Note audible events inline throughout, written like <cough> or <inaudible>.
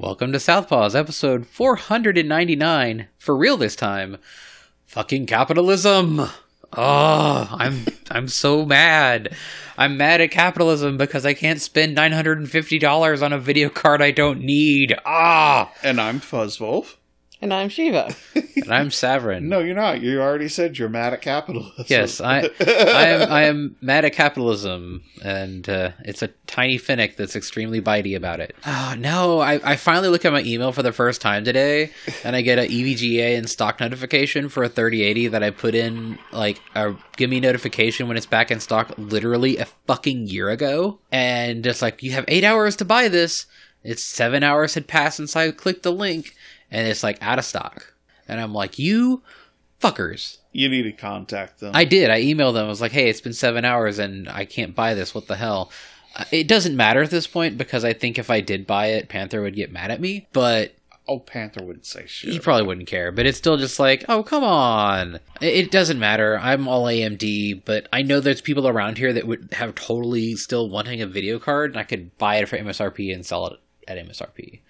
Welcome to Southpaws, episode 499. For real this time. Fucking capitalism. Oh, I'm I'm so mad. I'm mad at capitalism because I can't spend $950 on a video card I don't need. Ah, And I'm Fuzzwolf. And I'm Shiva. <laughs> and I'm Savrin. No, you're not. You already said you're mad at capitalism. Yes, I, I am. I am mad at capitalism, and uh, it's a tiny fennec that's extremely bitey about it. Oh no! I, I finally look at my email for the first time today, and I get an EVGA and stock notification for a 3080 that I put in like a give me notification when it's back in stock, literally a fucking year ago, and it's like you have eight hours to buy this. It's seven hours had passed since I clicked the link, and it's like out of stock, and I'm like you fuckers. you need to contact them. I did. I emailed them. I was like, "Hey, it's been seven hours and I can't buy this. What the hell?" Uh, It doesn't matter at this point because I think if I did buy it, Panther would get mad at me. But oh, Panther wouldn't say shit. he probably wouldn't care. But it's still just like, "Oh, come on!" It, it doesn't matter. I'm all AMD, but I know there's people around here that would have totally still wanting a video card, and I could buy it for MSRP and sell it at MSRP.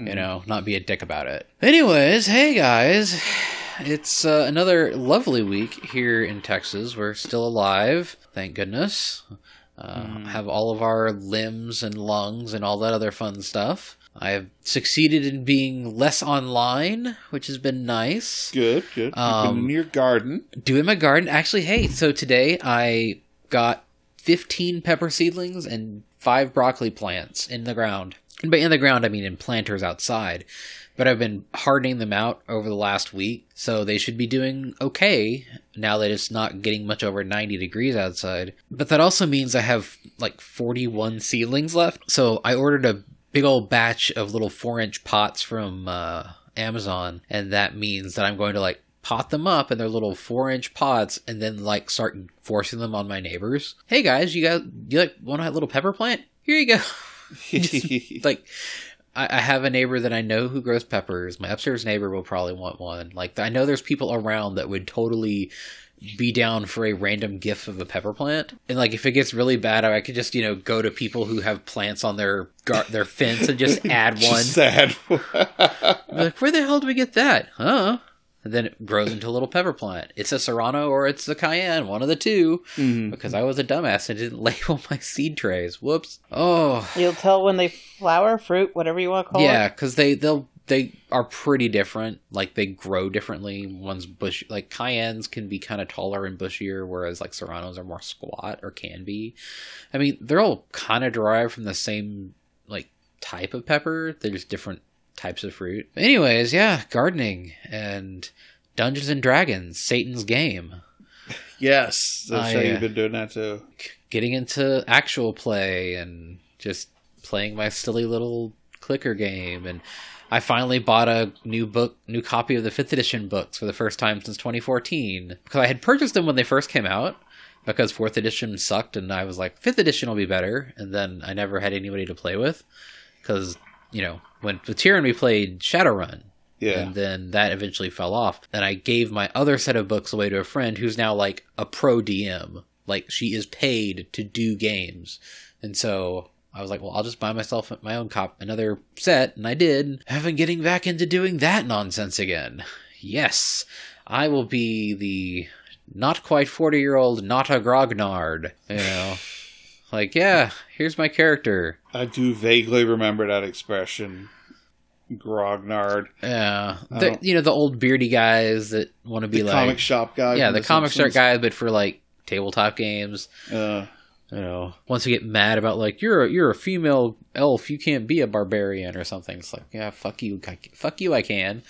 You know, not be a dick about it. Anyways, hey guys, it's uh, another lovely week here in Texas. We're still alive, thank goodness. Uh, Have all of our limbs and lungs and all that other fun stuff. I have succeeded in being less online, which has been nice. Good, good. Um, in your garden. Doing my garden. Actually, hey, so today I got 15 pepper seedlings and five broccoli plants in the ground. And by in the ground, I mean in planters outside. But I've been hardening them out over the last week, so they should be doing okay now that it's not getting much over 90 degrees outside. But that also means I have like 41 seedlings left. So I ordered a big old batch of little four inch pots from uh, Amazon, and that means that I'm going to like pot them up in their little four inch pots and then like start forcing them on my neighbors. Hey guys, you guys, you like want a little pepper plant? Here you go. <laughs> Just, <laughs> like I, I have a neighbor that I know who grows peppers. My upstairs neighbor will probably want one. Like I know there's people around that would totally be down for a random gift of a pepper plant. And like if it gets really bad, I could just you know go to people who have plants on their gar- their fence and just <laughs> add one. <laughs> Sad. Like where the hell do we get that? Huh? And then it grows into a little pepper plant. It's a serrano or it's a cayenne, one of the 2 Mhm. Because I was a dumbass and didn't <laughs> label my seed trays. Whoops. Oh, You'll tell when they flower, fruit, whatever you want to call yeah, it. Yeah, because they they'll they are pretty different. Like they grow differently. One's bush like cayennes can be kind of taller and bushier, whereas like serranos are more squat or can be. I mean, they're all kind of derived from the same like type of pepper. They're just different types of fruit. Anyways, yeah, gardening and Dungeons and Dragons, Satan's game. yes, that's I, how uh, you've been doing that too. getting into actual play and just playing my silly little clicker game and I finally bought a new book, new copy of the 5th edition books for the first time since 2014 because I had purchased them when they first came out because 4th edition sucked and I was like 5th edition will be better and then I never had anybody to play with cuz you know, when with Tyrion we played Shadowrun Yeah. and then that eventually fell off. And I gave my other set of books away to a friend who's now like a pro DM. Like she is paid to do games. And so I was like, well, I'll just buy myself my own cop another set, and I did. I've been getting back into doing that nonsense again. Yes, I will be the not quite forty year old not a grognard. You know, <laughs> like yeah, here's my character. I do vaguely remember that expression. Grognard. Yeah, the, you know the old beardy guys that want to be The like comic shop guy. yeah, from the comic shop guy, but for like tabletop games. Uh, You know, once we get mad about like you're a, you're a female elf, you can't be a barbarian or something. It's like yeah, fuck you, I- fuck you, I can.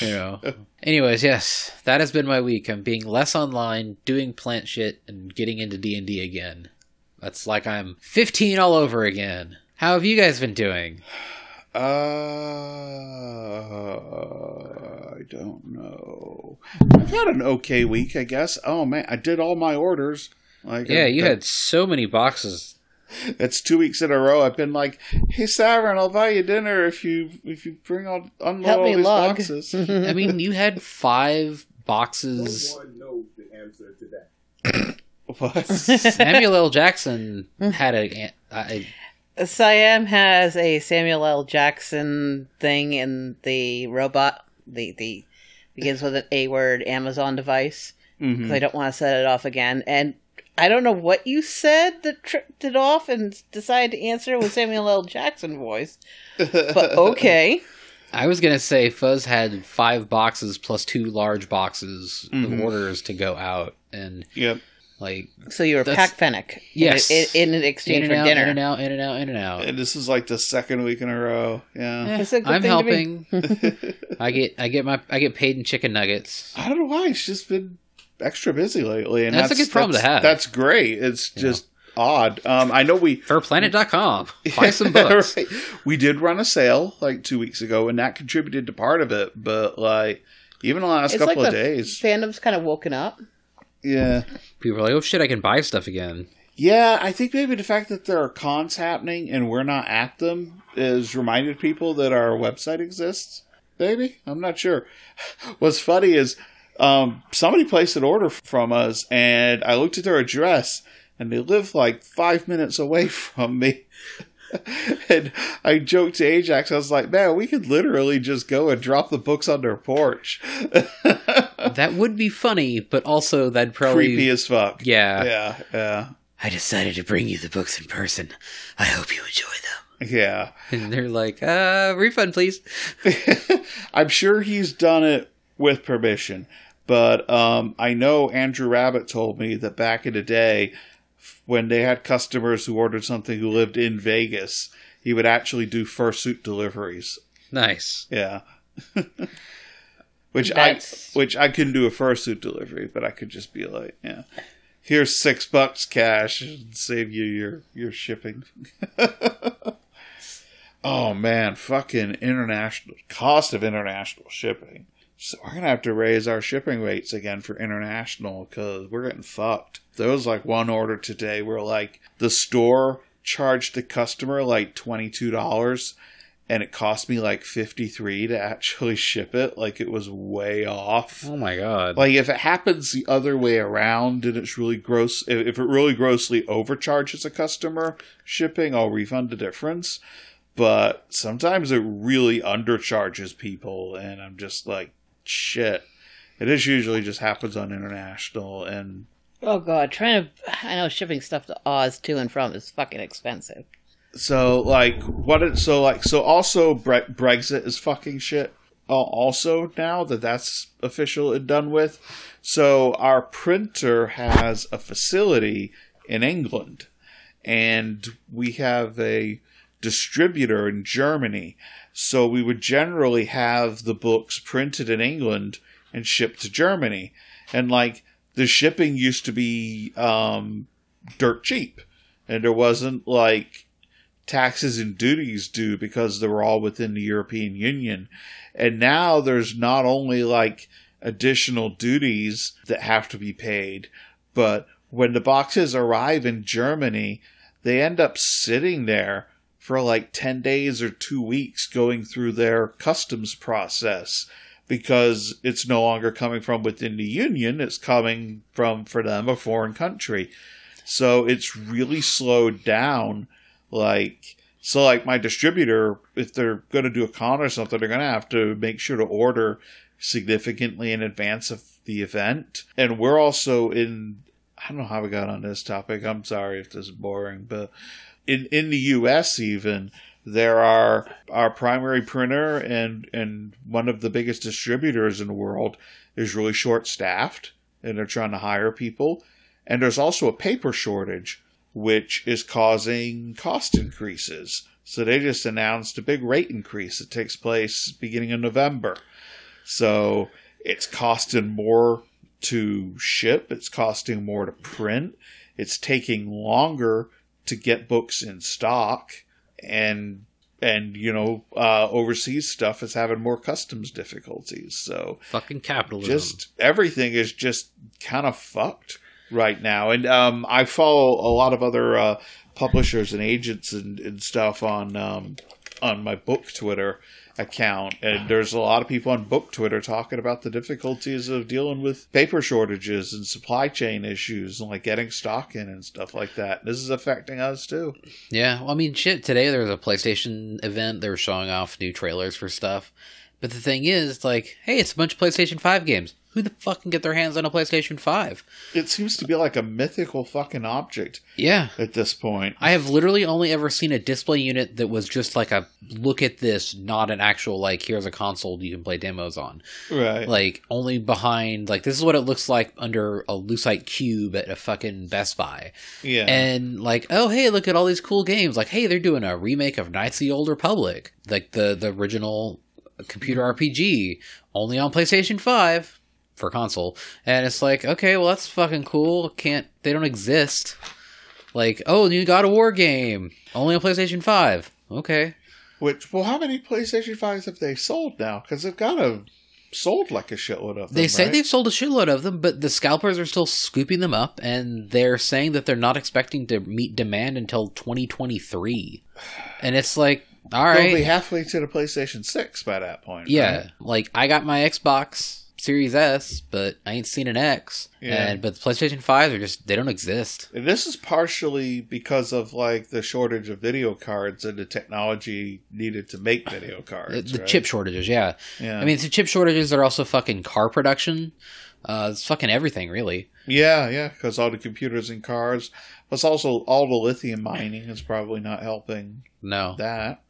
You know. <laughs> Anyways, yes, that has been my week. I'm being less online, doing plant shit, and getting into D and D again. That's like I'm 15 all over again. How have you guys been doing? Uh, I don't know. I've had an okay week, I guess. Oh man, I did all my orders. Like, Yeah, you that- had so many boxes. That's two weeks in a row. I've been like, "Hey, Savrin, I'll buy you dinner if you if you bring all unload Help all me these log. boxes." <laughs> I mean, you had five boxes. No one knows the answer to that. What? Samuel L. Jackson <laughs> had a, a Siam has a Samuel L. Jackson thing in the robot. The the begins with an A word Amazon device. Mhm. 'cause I don't want to set it off again. And I don't know what you said that tripped it off and decided to answer with Samuel L. Jackson voice. But <laughs> okay. I was gonna say Fuzz had five boxes plus two large boxes Mhm. of orders to go out, and Yep. Like So you were That's- Pac Fennec. Yes. In, in, in in exchange and for out, dinner. in and out, in and out, in and out. And this is like the second week in a row. Yeah. Eh, It's a good I'm thing to be- helping. <laughs> I get I get my I get paid in chicken nuggets. I don't know why. It's just been extra busy lately, and That's that's, a good problem to have. That's great. It's just odd. Um, I know we Furplanet.com. <laughs> Buy some books. <laughs> Right. We did run a sale like two weeks ago, and that contributed to part of it. But like, even the last It's couple like of the days, fandom's kind of woken up. Yeah, People are like, oh shit, I can buy stuff again. yeah. I think maybe the fact that there are cons happening and we're not at them is reminded people that our website exists. Maybe I'm not sure. <laughs> What's funny is um, somebody placed an order from us, and I looked at their address, and they live like five minutes away <laughs> from me. <laughs> and I joked to Ajax, I was like, "Man, we could literally just go and drop the books on their porch." That would be funny, but also that'd probably Creepy as fuck. yeah. yeah, yeah, I decided to bring you the books in person. I hope you enjoy them. yeah. And they're like, uh, refund, please. <laughs> I'm sure he's done it with permission, but um, I know Andrew Rabbit told me that back in the day, when they had customers who ordered something who lived in Vegas, he would actually do fursuit deliveries. Nice. Yeah. <laughs> which That's- I which I couldn't do a fursuit delivery, but I could just be like, yeah. Here's six bucks cash and save you your your shipping. <laughs> oh man, fucking international cost of international shipping. So we're gonna have to raise our shipping rates again for international because we're getting fucked. There was like one order today where like the store charged the customer like twenty two dollars and it cost me like 53 to actually <laughs> ship it like it was way off Oh my god. like if it happens the other way around and it's really gross if if it really grossly overcharges a customer shipping i'll refund the difference but sometimes it really undercharges people and i'm just like shit it is usually just happens on international and Oh god, trying to I know shipping stuff to Oz to and from is fucking expensive. So like what it so like so also Bre- Brexit is fucking shit. Uh, also now that that's official and done with, so our printer has a facility in England, and we have a distributor in Germany. So we would generally have the books printed in England and shipped to Germany, and like the shipping used to be um, dirt cheap, and there wasn't like taxes and duties due because they were all within the European Union. And now there's not only like additional duties that have to be paid, but when the boxes arrive in Germany, they end up sitting there for like 10 days or two weeks going through their customs process because it's no longer coming from within the union, it's coming from, for them, a foreign country. So it's really slowed down like so like my distributor if they're going to do a con or something they're going to have to make sure to order significantly in advance of the event. And we're also in i don't know how we got on this topic i'm sorry if this is boring but in in the us even there are our primary printer and and one of the biggest distributors in the world is really short staffed and they're trying to hire people. And there's also a paper shortage which is causing cost increases. So they just announced a big rate increase that takes place beginning of November. So it's costing more to ship, it's costing more to print, it's taking longer to get books in stock and and you know uh, overseas stuff is having more customs difficulties so Fucking capitalism. just everything is just kind of fucked right now. And um, I follow a lot of other uh, publishers and agents and, and stuff on um, on my book Twitter account, and there's a lot of people on book Twitter talking about the difficulties of dealing with paper shortages and supply chain issues and like getting stock in and stuff like that. This is affecting us too. Yeah, well, I mean, shit. Today there was a PlayStation event. They were showing off new trailers for stuff. But the thing is, like, hey, it's a bunch of PlayStation Five games. Who the fuck can get their hands on a PlayStation Five? It seems to be like a mythical fucking object Yeah, at this point. I have literally only ever seen a display unit that was just like a look at this, not an actual like here's a console you can play demos on. Right. Like only behind like this is what it looks like under a Lucite cube at a fucking Best Buy. yeah. And like, oh hey, look at all these cool games. Like, hey, they're doing a remake of Knights of the Old Republic, like the the original computer mm-hmm. RPG, only on PlayStation Five for console. And it's like, okay, well that's fucking cool. Can't they don't exist? Like, oh, new God of War game, only on PlayStation Five. Okay. Which, well, how many PlayStation 5s have they sold now? Because they've got to sold like a shitload of them. They say right? they've sold a shitload of them, but the scalpers are still scooping them up, and they're saying that they're not expecting to meet demand until 2023. And it's like, all right, They'll be halfway to the PlayStation 6 by that point. yeah, right? like I got my Xbox Series S, but I ain't seen an X. Yeah. And but the PlayStation 5s are just they don't exist. And this is partially because of like the shortage of video cards and the technology needed to make video cards. the right? chip shortages, yeah. Yeah. I mean, the chip shortages are also fucking car production. Uh, it's fucking everything, really. yeah, yeah, because all the computers and cars. Plus, also all the lithium mining is probably not helping No, that.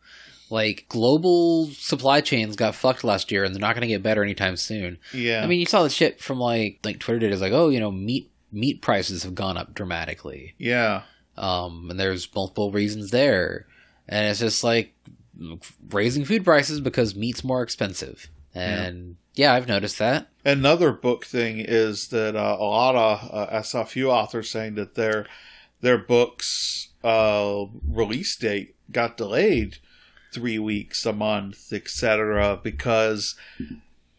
Like global supply chains got fucked last year, and they're not going to get better anytime soon. Yeah, I mean, you saw the shit from like like Twitter did. Is like, oh, you know, meat meat prices have gone up dramatically. yeah, Um, and there's multiple reasons there, and it's just like raising food prices because meat's more expensive. And yeah, I've noticed that. Another book thing is that uh, a lot of uh, I saw a few authors saying that their their books uh, release date got delayed three weeks, a month, etc. Because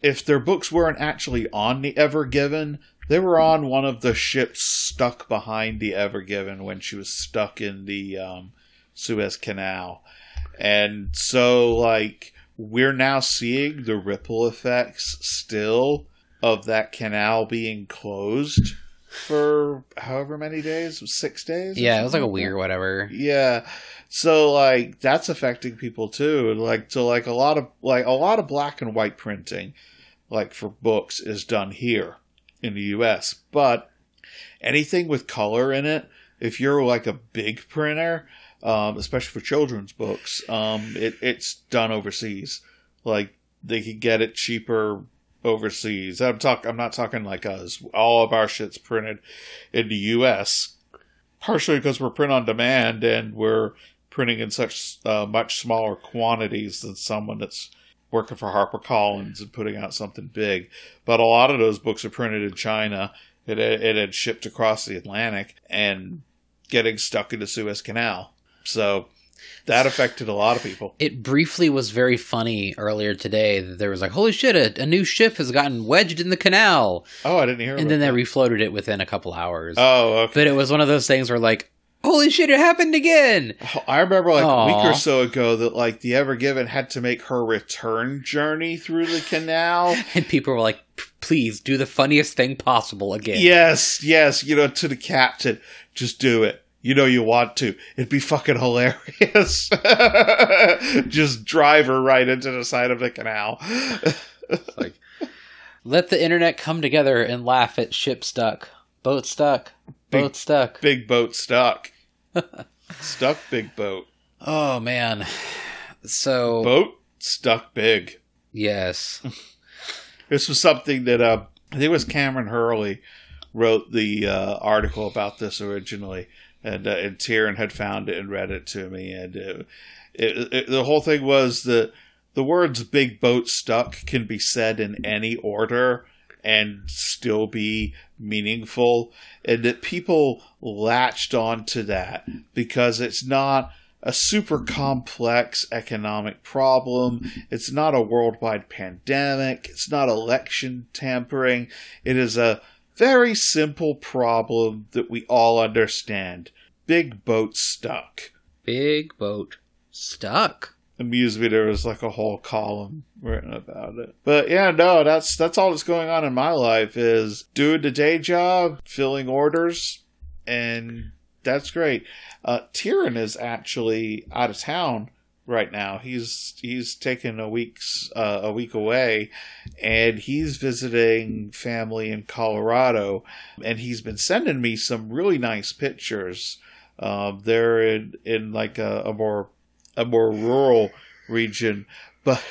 if their books weren't actually on the Ever Given, they were on one of the ships stuck behind the Ever Given when she was stuck in the um, Suez Canal, and so like we're now seeing the ripple effects still of that canal being closed for however many days? Six days Yeah, it was like a something or whatever. yeah. So like that's affecting people too. Like so like a lot of like a lot of black and white printing like for books is done here in the us but anything with color in it if you're like a big printer um, especially for children's books um, it, it's done overseas. Like they could get it cheaper overseas i'm talk i'm not talking like us all of our shit's printed in the us partially because we're print on demand and we're printing in such uh, much smaller quantities than someone that's working for HarperCollins and putting out something big. But a lot of those books are printed in China. It, it had shipped across the Atlantic and getting stuck in the Suez Canal. So that affected a lot of people. It briefly was very funny earlier today that there was like, holy shit, a, a new ship has gotten wedged in the canal. Oh, I didn't hear. And then they refloated it within a couple hours. Oh, okay. But it was one of those things where like, holy shit, it happened again. Oh, I remember like a week or so ago that like the Ever Given had to make her return journey through the canal. <laughs> And people were like, please do the funniest thing possible again. Yes, yes, you know, to the captain, just do it. You know you want to. It'd be fucking hilarious. <laughs> just drive her right into the side of the canal. Like, let the internet come together and laugh at ship stuck, boat stuck, boat Big- stuck. big boat stuck. stuck big boat. Oh man. So Boat stuck big. yes, This was something that uh, I think it was Kameron Hurley wrote the uh, article about this originally, and uh, and Tyrion had found it and read it to me, and it, it, the whole thing was that the words "big boat stuck" can be said in any order and still be meaningful, and that people latched onto that because it's not a super complex economic problem. It's not a worldwide pandemic. It's not election tampering. It is a very simple problem that we all understand. Big boat stuck. big boat stuck. amused me there was like a whole column written about it. But yeah, no, that's that's all that's going on in my life is doing the day job, filling orders, and that's great. Uh Tyrion is actually out of town right now. He's he's taken a week's uh, a week away, and he's visiting family in Colorado, and he's been sending me some really nice pictures. Um, they're in in like a, a more a more rural region, but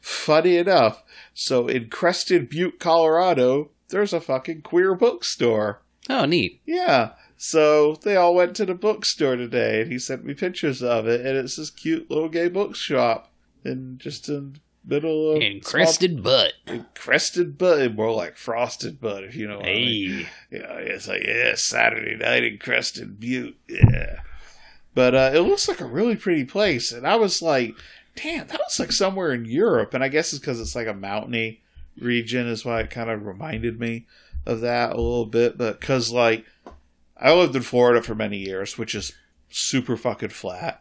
funny enough, so in Crested Butte, Colorado, there's a fucking queer bookstore. Oh, neat. Yeah. So they all went to the bookstore today, and he sent me pictures of it, and it's this cute little gay bookshop in just in the middle of In crested butt. small- crested butt, more like frosted butt, if you know. What I mean. Hey. Yeah, it's like yeah, Saturday night in Crested Butte. Yeah, but uh, it looks like a really pretty place, and I was like, damn, that looks like somewhere in Europe, and I guess it's because it's like a mountainy region, is why it kind of reminded me of that a little bit. But because like I lived in Florida for many years, which is super fucking flat.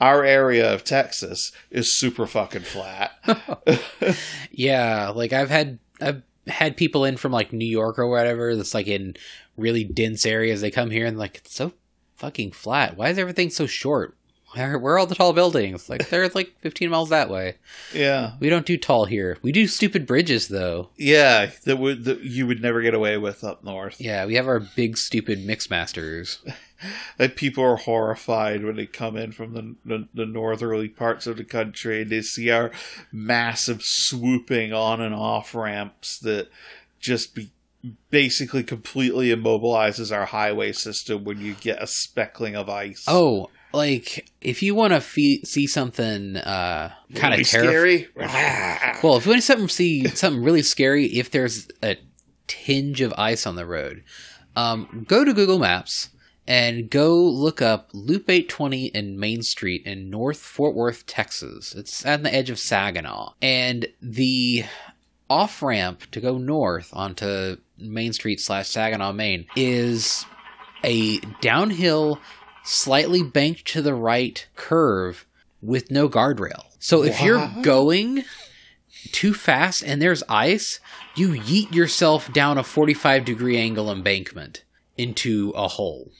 Our area of Texas is super fucking flat. <laughs> <laughs> Yeah, like I've had I've had people in from like New York or whatever that's like in really dense areas. They come here and like it's so fucking flat. Why is everything so short? Where, are all the tall buildings? Like they're like 15 miles that way. yeah, We don't do tall here. We do stupid bridges though. yeah, that would that you would never get away with up north. Yeah, we have our big stupid mixmasters. <laughs> that people are horrified when they come in from the, the the northerly parts of the country and they see our massive swooping on and off ramps that just be basically completely immobilizes our highway system when you get a speckling of ice. Oh, like if you want to fe- see something uh kind of scary. <laughs> Well, if you want to something see something really scary, if there's a tinge of ice on the road, um, go to Google Maps and go look up Loop 820 and Main Street in North Fort Worth, Texas. It's at the edge of Saginaw, and the off ramp to go north onto Main Street slash Saginaw, Maine, is a downhill, slightly banked to the right curve with no guardrail. So if you're going too fast and there's ice, you yeet yourself down a 45 degree angle embankment into a hole.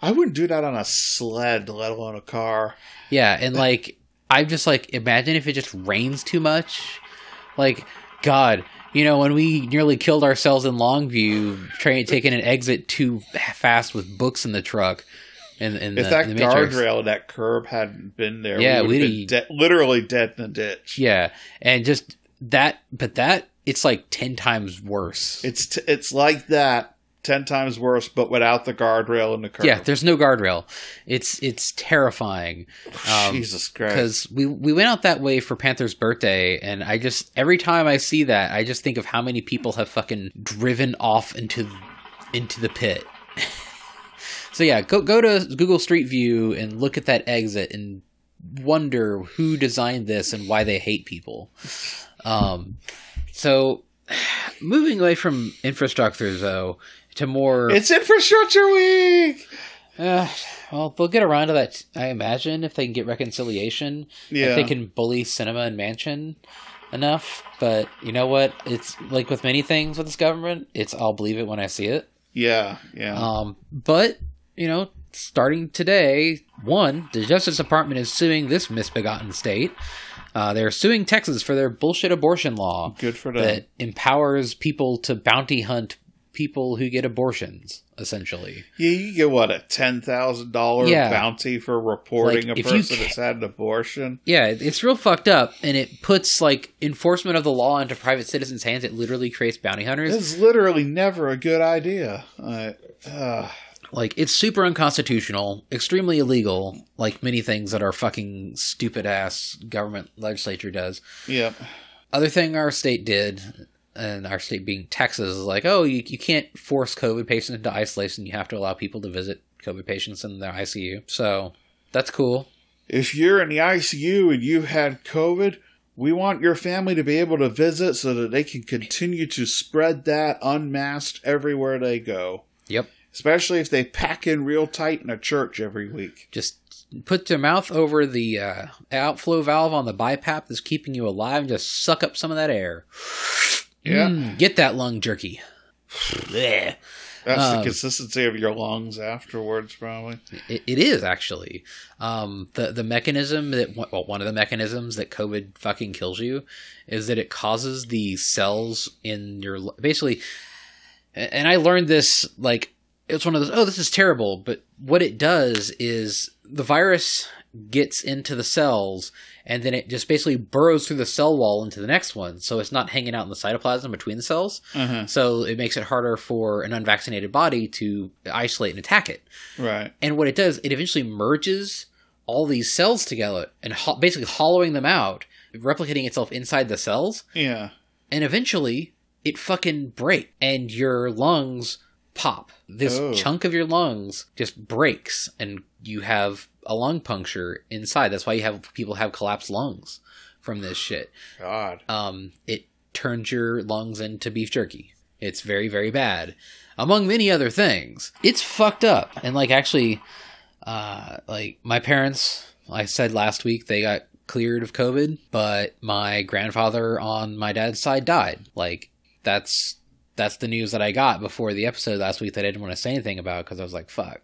I wouldn't do that on a sled, let alone a car. Yeah, and like I'm just like imagine if it just rains too much. Like god, you know, when we nearly killed ourselves in Longview train taking an exit too fast with books in the truck in, in If the, that guardrail, that curb hadn't been there, Yeah, we would have been de- literally dead in the ditch. Yeah, and just that but that it's like 10 times worse. It's t- it's like that ten times worse, but without the guardrail and the curb. yeah, there's no guardrail. It's it's terrifying. Um, Jesus Christ! because we we went out that way for Panther's birthday, and I just every time I see that, I just think of how many people have fucking driven off into into the pit. So yeah, go go to Google Street View and look at that exit and wonder who designed this and why they hate people. Um, so <sighs> moving away from infrastructure though to more it's Infrastructure Week. uh, well, they'll get around to that, I imagine, if they can get reconciliation. Yeah. If they can bully Sinema and Manchin enough. But you know what? It's like with many things with this government, it's I'll believe it when I see it. Yeah, yeah. Um, but, you know, starting today, one, the Justice Department is suing this misbegotten state. Uh, they're suing Texas for their bullshit abortion law Good for them. that empowers people to bounty hunt people who get abortions, essentially. yeah, you get what a ten thousand dollar bounty for reporting Like, a person ca- that's had an abortion. Yeah, it's real fucked up, and it puts like enforcement of the law into private citizens' hands. It literally creates bounty hunters. It's literally never a good idea. I, uh, Like it's super unconstitutional, extremely illegal. Like many things that our fucking stupid ass government legislature does. Yep. Other thing our state did, and our state being Texas, is like, oh, you, you can't force COVID patients into isolation. You have to allow people to visit COVID patients in their ICU. So that's cool. if you're in the ICU and you had COVID, we want your family to be able to visit so that they can continue to spread that unmasked everywhere they go. Yep. Especially if they pack in real tight in a church every week. Just put your mouth over the uh, outflow valve on the BiPAP that's keeping you alive and just suck up some of that air. Yeah. Mm, get that lung jerky. That's Um, the consistency of your lungs afterwards, probably. It, it is actually um, the the mechanism that well, one of the mechanisms that COVID fucking kills you is that it causes the cells in your basically. And I learned this like it's one of those. Oh, this is terrible. But what it does is the virus gets into the cells and then it just basically burrows through the cell wall into the next one. So it's not hanging out in the cytoplasm between the cells. Uh-huh. So it makes it harder for an unvaccinated body to isolate and attack it. Right. And what it does, it eventually merges all these cells together and ho- basically hollowing them out, replicating itself inside the cells, Yeah. and eventually it fucking break and your lungs pop. This Oh. chunk of your lungs just breaks and you have a lung puncture inside. That's why you have people have collapsed lungs from this <sighs> shit. God. Um, it turns your lungs into beef jerky. It's very, very bad. Among many other things. It's fucked up. And like actually, uh, like my parents, I said last week they got cleared of COVID, but my grandfather on my dad's side died. Like that's that's the news that I got before the episode last week that I didn't want to say anything about because I was like, fuck.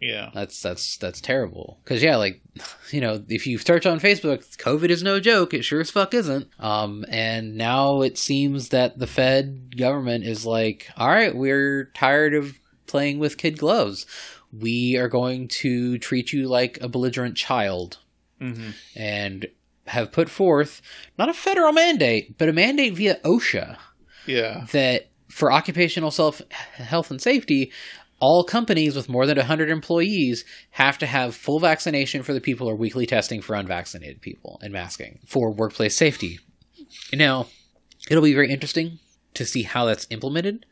Yeah. That's that's that's terrible. Because yeah, like <laughs> you know, if you search on Facebook, COVID is no joke. It sure as fuck isn't. Um, and now it seems that the Fed government is like, all right, we're tired of playing with kid gloves. We are going to treat you like a belligerent child, Mm-hmm. and have put forth not a federal mandate, but a mandate via OSHA Yeah. that for occupational self health and safety, all companies with more than 100 employees have to have full vaccination for the people or weekly testing for unvaccinated people and masking for workplace safety. Now, it'll be very interesting to see how that's implemented,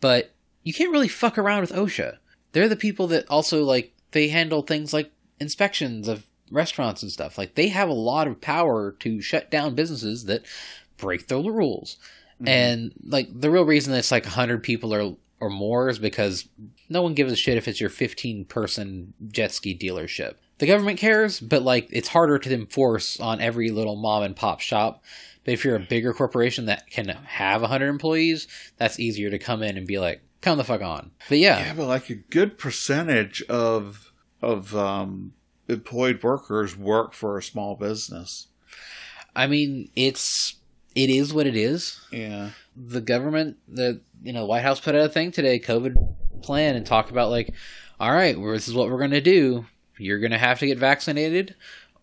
but you can't really fuck around with OSHA. They're the people that also like they handle things like inspections of restaurants and stuff. Like they have a lot of power to shut down businesses that break the rules. And like the real reason it's like 100 people or or more is because no one gives a shit if it's your 15 person jet ski dealership. The government cares, but like it's harder to enforce on every little mom and pop shop. But if you're a bigger corporation that can have 100 employees, that's easier to come in and be like, "Come the fuck on." But yeah, Yeah, but like a good percentage of of um, employed workers work for a small business. I mean, it's it is what it is. Yeah. the government, the you know, White House put out a thing today, COVID plan, and talk about like, all right, well, this is what we're going to do. You're going to have to get vaccinated,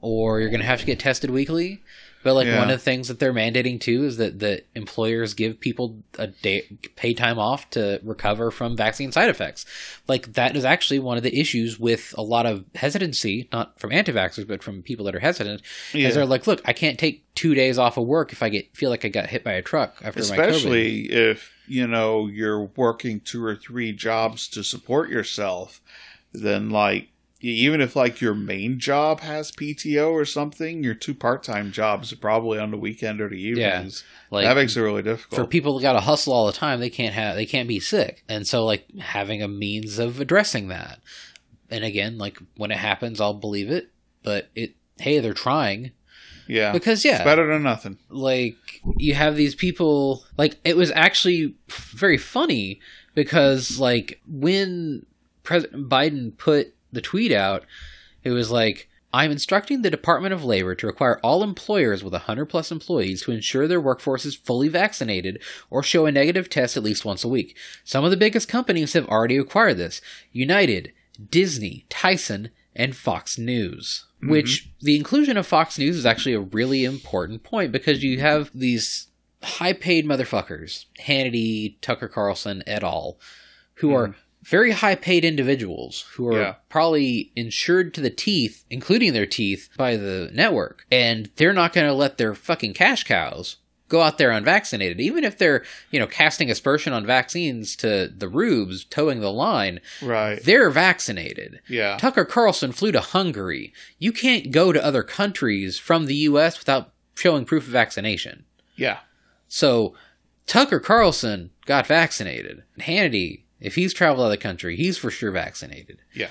or you're going to have to get tested weekly. But like Yeah. one of the things that they're mandating too is that the employers give people a day pay time off to recover from vaccine side effects. Like that is actually one of the issues with a lot of hesitancy, not from anti-vaxxers, but from people that are hesitant. Yeah. Is they're like, look, I can't take two days off of work if I get feel like I got hit by a truck after. Especially if, you know, you're working two or three jobs to support yourself, then like even if like your main job has PTO or something, your two part-time jobs are probably on the weekend or the evenings. Like that makes it really difficult. for people that got to hustle all the time, they can't have they can't be sick, and so like having a means of addressing that. And again, like when it happens, I'll believe it. But it, hey, they're trying yeah. because yeah, It's better than nothing. like you have these people like it was actually very funny because like when president biden put the tweet out it was like i'm instructing the department of labor to require all employers with 100 plus employees to ensure their workforce is fully vaccinated or show a negative test at least once a week. Some of the biggest companies have already required this. United disney tyson and fox news. Mm-hmm. Which the inclusion of Fox News is actually a really important point because you have these high paid motherfuckers, Hannity, Tucker Carlson, et al., who are mm-hmm. Very high paid individuals who are Yeah. probably insured to the teeth, including their teeth, by the network. And they're not going to let their fucking cash cows go out there unvaccinated, even if they're, you know, casting aspersion on vaccines to the rubes, toeing the line. Right. They're vaccinated. Yeah. Tucker Carlson flew to Hungary. You can't go to other countries from the US without showing proof of vaccination. Yeah. So Tucker Carlson got vaccinated. Hannity, if he's traveled out of the country, he's for sure vaccinated. Yeah.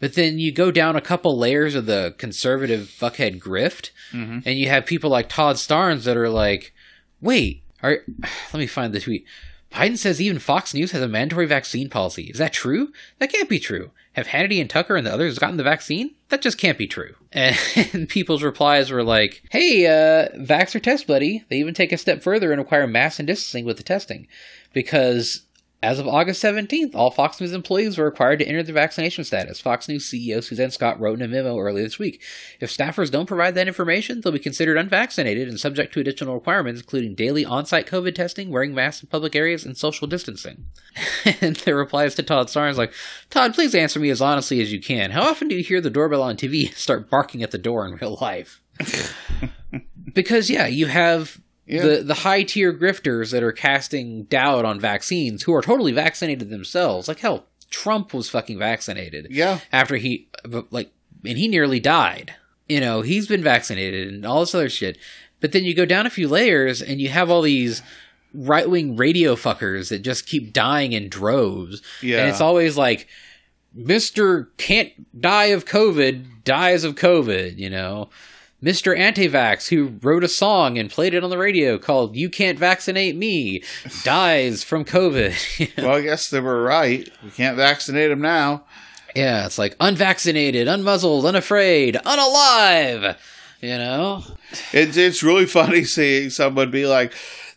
But then you go down a couple layers of the conservative fuckhead grift, Mm-hmm. and you have people like Todd Starnes that are like, "Wait, are <sighs> let me find the tweet." Biden says even Fox News has a mandatory vaccine policy. Is that true? That can't be true. Have Hannity and Tucker and the others gotten the vaccine? That just can't be true. <laughs> And people's replies were like, "Hey, uh, vax or test, buddy." They even take a step further and require mass and distancing with the testing, because as of August 17th, all Fox News employees were required to enter their vaccination status. Fox News CEO Suzanne Scott wrote in a memo earlier this week. If staffers don't provide that information, they'll be considered unvaccinated and subject to additional requirements, including daily on site COVID testing, wearing masks in public areas, and social distancing. <laughs> and their replies to Todd Starnes like, Todd, please answer me as honestly as you can. How often do you hear the doorbell on TV <laughs> start barking at the door in real life? <laughs> because, yeah, you have Yeah. the the high tier grifters that are casting doubt on vaccines who are totally vaccinated themselves. Like hell, Trump was fucking vaccinated. Yeah. After he like and he nearly died. You know, he's been vaccinated and all this other shit. But then you go down a few layers and you have all these right wing radio fuckers that just keep dying in droves. Yeah. And it's always like Mr. can't die of COVID dies of COVID, you know. Mr. Antivax, who wrote a song and played it on the radio called You Can't Vaccinate Me, dies from COVID. <laughs> Well, I guess they were right. We can't vaccinate him now. yeah, it's like unvaccinated, unmuzzled, unafraid, unalive, you know? It's it's really funny seeing someone be like,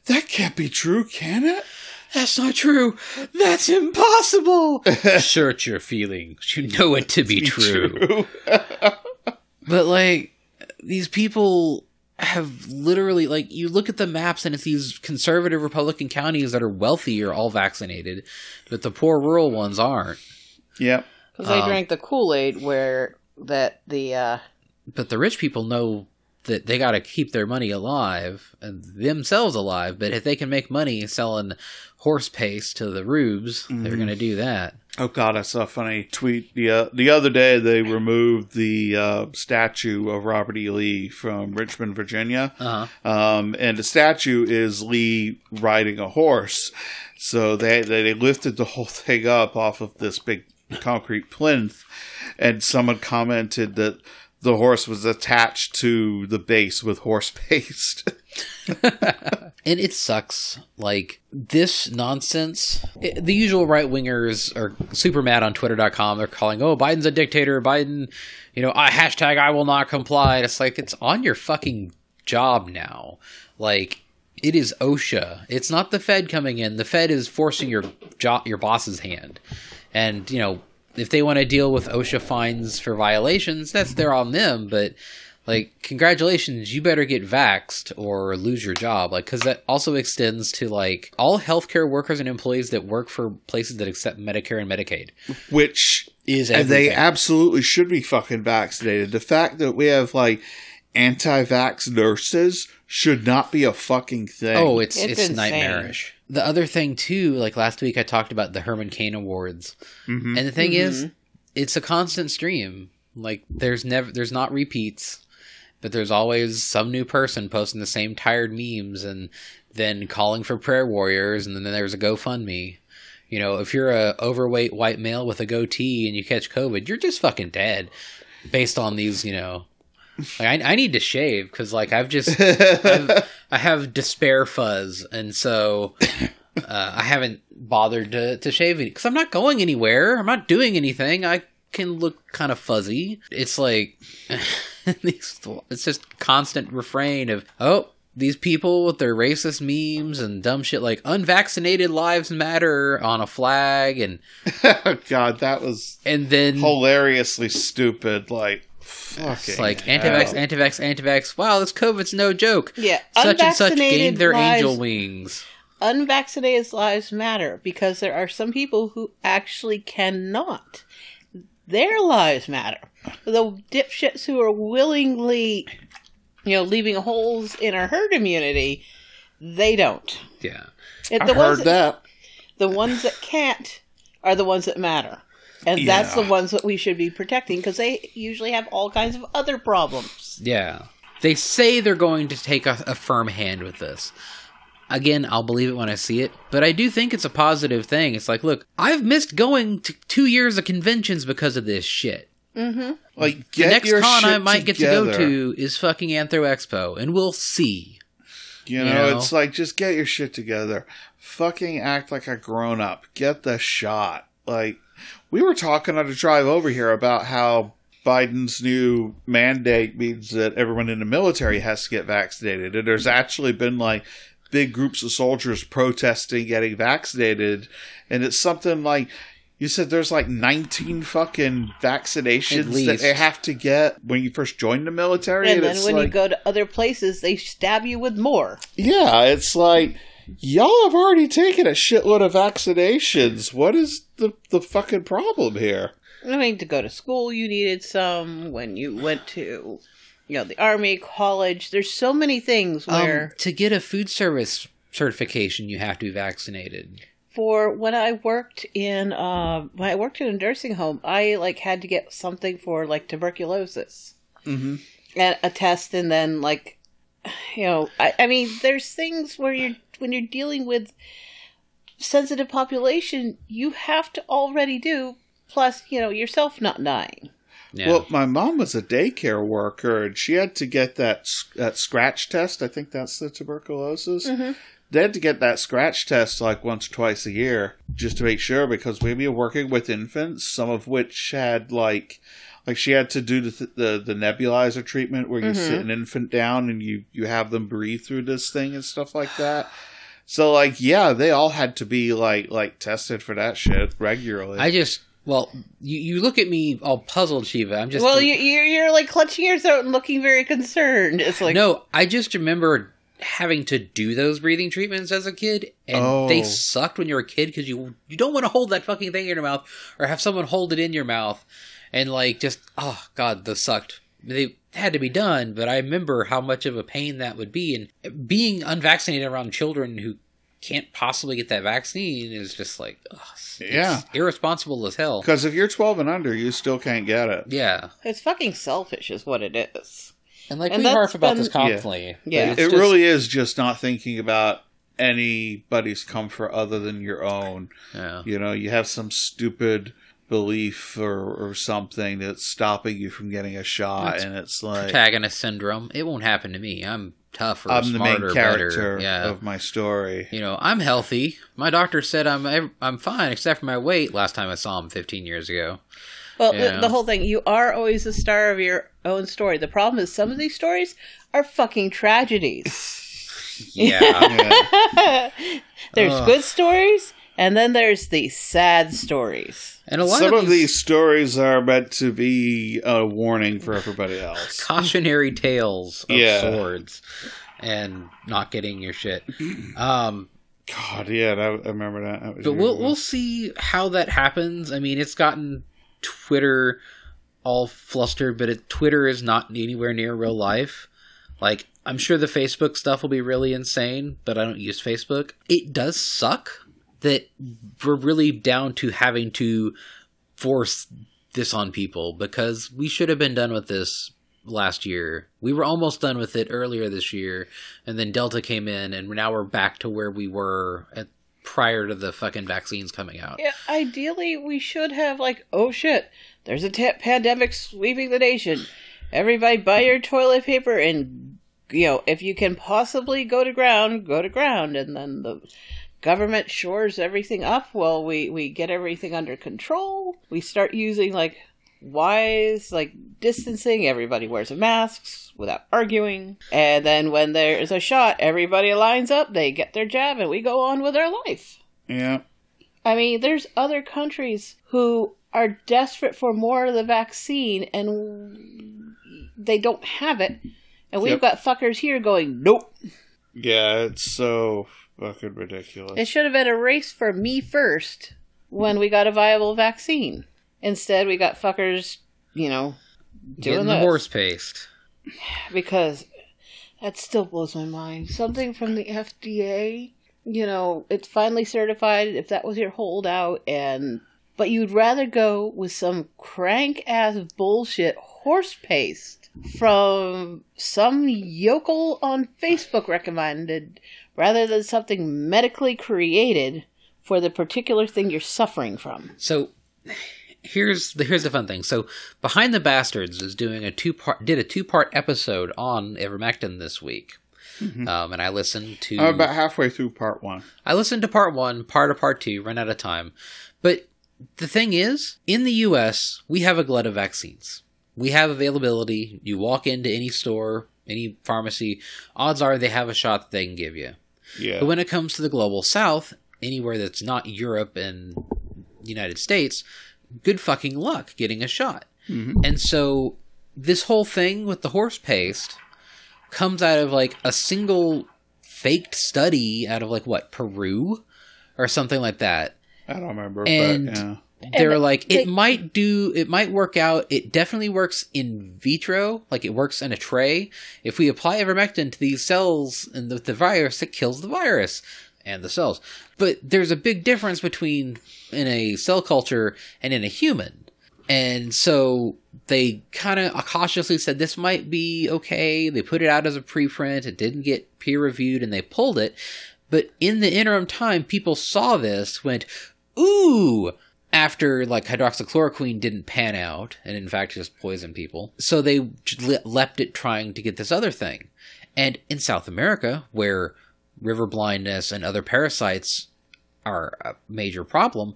"That can't be true, can it?" That's not true. That's impossible. <laughs> it's your feelings. You know it to be true. <laughs> But like these people have literally like you look at the maps and it's these conservative Republican counties that are wealthy are all vaccinated, but the poor rural ones aren't. Yep. Because they Um, drank the Kool Aid where that the uh, But the rich people know that they got to keep their money alive and themselves alive. But if they can make money selling horse paste to the rubes, they're going to do that. Oh God, I saw a funny tweet the uh, the other day. They removed the uh, statue of Robert E. Lee from Richmond, Virginia, Uh huh. um, and the statue is Lee riding a horse. So they they lifted the whole <laughs> thing up off of this big concrete plinth, and someone commented that the horse was attached to the base with horse <laughs> paste. <laughs> And it sucks. Like, this nonsense. It- the usual right wingers are super mad on Twitter.com. They're calling, oh, Biden's a dictator. Biden, you know, I, hashtag I will not comply. It's like, it's on your fucking job now. Like, it is OSHA. It's not the Fed coming in. The Fed is forcing your job, your boss's hand. And, you know, if they want to deal with OSHA fines for violations, that's they're on them. But like, congratulations, you better get vaxed or lose your job. Like, because that also extends to like all healthcare workers and employees that work for places that accept Medicare and Medicaid. Which Is and they absolutely should be fucking vaccinated. The fact that we have like anti-vax nurses should not be a fucking thing. Oh, it's It's it's, nightmarish. The other thing too, like last week I talked about the Herman Cain Awards, Mhm. and the thing is, Mhm. it's a constant stream. Like there's never there's not repeats, but there's always some new person posting the same tired memes and then calling for prayer warriors, and then there's a GoFundMe. You know, if you're a overweight white male with a goatee and you catch COVID, you're just fucking dead. Based on these, you know, like I, I need to shave because like I've just I've, I have despair fuzz, and so uh, I haven't bothered to, to shave because I'm not going anywhere. I'm not doing anything. I can look kind of fuzzy. It's like <laughs> it's just constant refrain of oh these people with their racist memes and dumb shit like unvaccinated lives matter on a flag and <laughs> God, that was and then hilariously stupid. Like, fucking it's like hell. anti-vax, anti-vax, anti-vax. Wow, this COVID's no joke. yeah, Such and such unvaccinated gained their lives, angel wings. unvaccinated lives matter because there are some people who actually cannot. Their lives matter. The dipshits who are willingly, you know, leaving holes in our herd immunity, they don't. Yeah. And I the heard ones that. the ones that can't are the ones that matter. And that's the ones that we should be protecting because they usually have all kinds of other problems. Yeah. They say they're going to take a, a firm hand with this. Again, I'll believe it when I see it, but I do think it's a positive thing. It's like, look, I've missed going to two years of conventions because of this shit. Mm-hmm. Like, The next your con I shit might get to go to is fucking Anthro Expo, and we'll see. You You know, know? it's like just get your shit together. Fucking act like a grown up. Get the shot. Like we were talking on the drive over here about how Biden's new mandate means that everyone in the military has to get vaccinated. And there's actually been like big groups of soldiers protesting getting vaccinated. And it's something like you said there's like 19 fucking vaccinations that they have to get when you first join the military. And then it's when you go to other places, they stab you with more. yeah, it's like y'all have already taken a shitload of vaccinations. What is the the fucking problem here? I mean, to go to school, you needed some. When you went to, you know, the army, college, there's so many things where. Um, to get a food service certification, you have to be vaccinated. For when I worked in uh, when I worked in a nursing home, I like had to get something for like tuberculosis Mm-hmm. and a test, and then like you know, I, I mean, there's things where you're when you're dealing with sensitive population, you have to already do. Plus, you know, yourself not dying. Yeah. Well, my mom was a daycare worker, and she had to get that that scratch test. I think that's the tuberculosis. Mhm. They had to get that scratch test like once or twice a year just to make sure because we were working with infants, some of which had like like she had to do the the, the nebulizer treatment where you Mhm. sit an infant down and you you have them breathe through this thing and stuff like that. So like yeah, they all had to be like like tested for that shit regularly. I just well, you, you look at me all puzzled, Shiva. I'm just well, you, you're you're like clutching your throat and looking very concerned. It's like no. I just remember having to do those breathing treatments as a kid, and Oh. they sucked when you're a kid because you you don't want to hold that fucking thing in your mouth or have someone hold it in your mouth, and like just oh god, those sucked. They had to be done, but I remember how much of a pain that would be, and being unvaccinated around children who can't possibly get that vaccine is just like ugh, it's Yeah. irresponsible as hell. Because if you're 12 and under, you still can't get it. Yeah, it's fucking selfish, is what it is. And like And we harp that's about been- this constantly. but Yeah. it's It just- really is just not thinking about anybody's comfort other than your own. yeah. You know, you have some stupid belief or, or something that's stopping you from getting a shot, It's and it's like protagonist syndrome. It won't happen to me. I'm tougher, I'm the main character better. Yeah. of my story. you know, I'm healthy. My doctor said I'm I'm fine except for my weight. Last time I saw him 15 years ago. Well, Yeah. the, the whole thing, you are always the star of your own story. The problem is some of these stories are fucking tragedies. <laughs> Yeah. Yeah. <laughs> there's Ugh. good stories, and then there's the sad stories. and a lot Some of of these stories are meant to be a warning for everybody else. <laughs> cautionary tales of Yeah. swords and not getting your shit. Um, God, yeah, that, I remember that. that was but we'll good. we'll see how that happens. I mean, it's gotten Twitter all flustered, but it, Twitter is not anywhere near real life. Like, I'm sure the Facebook stuff will be really insane, but I don't use Facebook. It does suck that we're really down to having to force this on people because we should have been done with this last year. We were almost done with it earlier this year, and then Delta came in, and now we're back to where we were at, prior to the fucking vaccines coming out. Yeah, ideally, we should have, like, oh shit, there's a pandemic sweeping the nation. Everybody buy your toilet paper and, you know, if you can possibly go to ground, go to ground. And then the government shores everything up. Well, we, we get everything under control. We start using, like, wise, like, distancing. Everybody wears a masks without arguing. And then when there is a shot, everybody lines up, they get their jab, and we go on with our life. Yeah. I mean, there's other countries who are desperate for more of the vaccine and they don't have it. And we've Yep. got fuckers here going, nope. Yeah, it's so fucking ridiculous. It should have been a race for me first when we got a viable vaccine. Instead, we got fuckers, you know, doing Getting the this. horse paste. because that still blows my mind. Something from the FDA, you know, it's finally certified if that was your holdout and but you'd rather go with some crank ass bullshit horse paste from some yokel on Facebook recommended rather than something medically created for the particular thing you're suffering from. So, here's the here's the fun thing. So behind the bastards is doing a two part did a two part episode on ivermectin this week. Um, and I listened to I'm about halfway through part one. I listened to part one, part of part two, ran out of time. But the thing is, in the US, we have a glut of vaccines. We have availability. You walk into any store, any pharmacy, odds are they have a shot that they can give you. Yeah. But when it comes to the global south, anywhere that's not Europe and United States, good fucking luck getting a shot. Mm-hmm. And so this whole thing with the horse paste comes out of like a single faked study out of like what, Peru or something like that. I don't remember, And- but yeah. They're And like they- it might do it might work out. It definitely works in vitro, like it works in a tray. If we apply ivermectin to these cells and the, the virus, it kills the virus and the cells. But there's a big difference between in a cell culture and in a human. And so they kind of cautiously said this might be okay. They put it out as a preprint. It didn't get peer reviewed and they pulled it. But in the interim time, people saw this, went, ooh, after like hydroxychloroquine didn't pan out and in fact just poisoned people. So they leapt it trying to get this other thing. And in South America, where river blindness and other parasites are a major problem,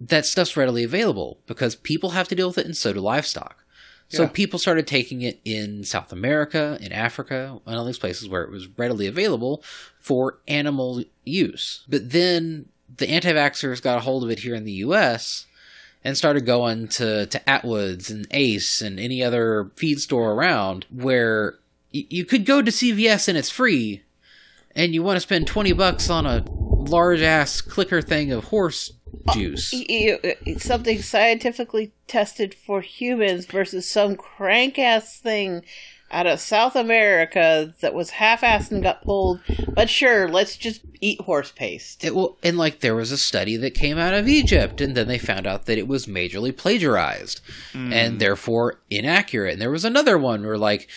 that stuff's readily available because people have to deal with it and so do livestock. So Yeah. people started taking it in South America, in Africa, and all these places where it was readily available for animal use. But then the anti-vaxxers got a hold of it here in the US and started going to, to Atwoods and Ace and any other feed store around where y- you could go to CVS and it's free and you want to spend 20 bucks on a large ass clicker thing of horse uh, juice. Y- y- something scientifically tested for humans versus some crank ass thing out of South America that was half assed and got pulled. But sure, let's just eat horse paste. It will, and like there was a study that came out of Egypt, and then they found out that it was majorly plagiarized hmm. and therefore inaccurate. And there was another one where like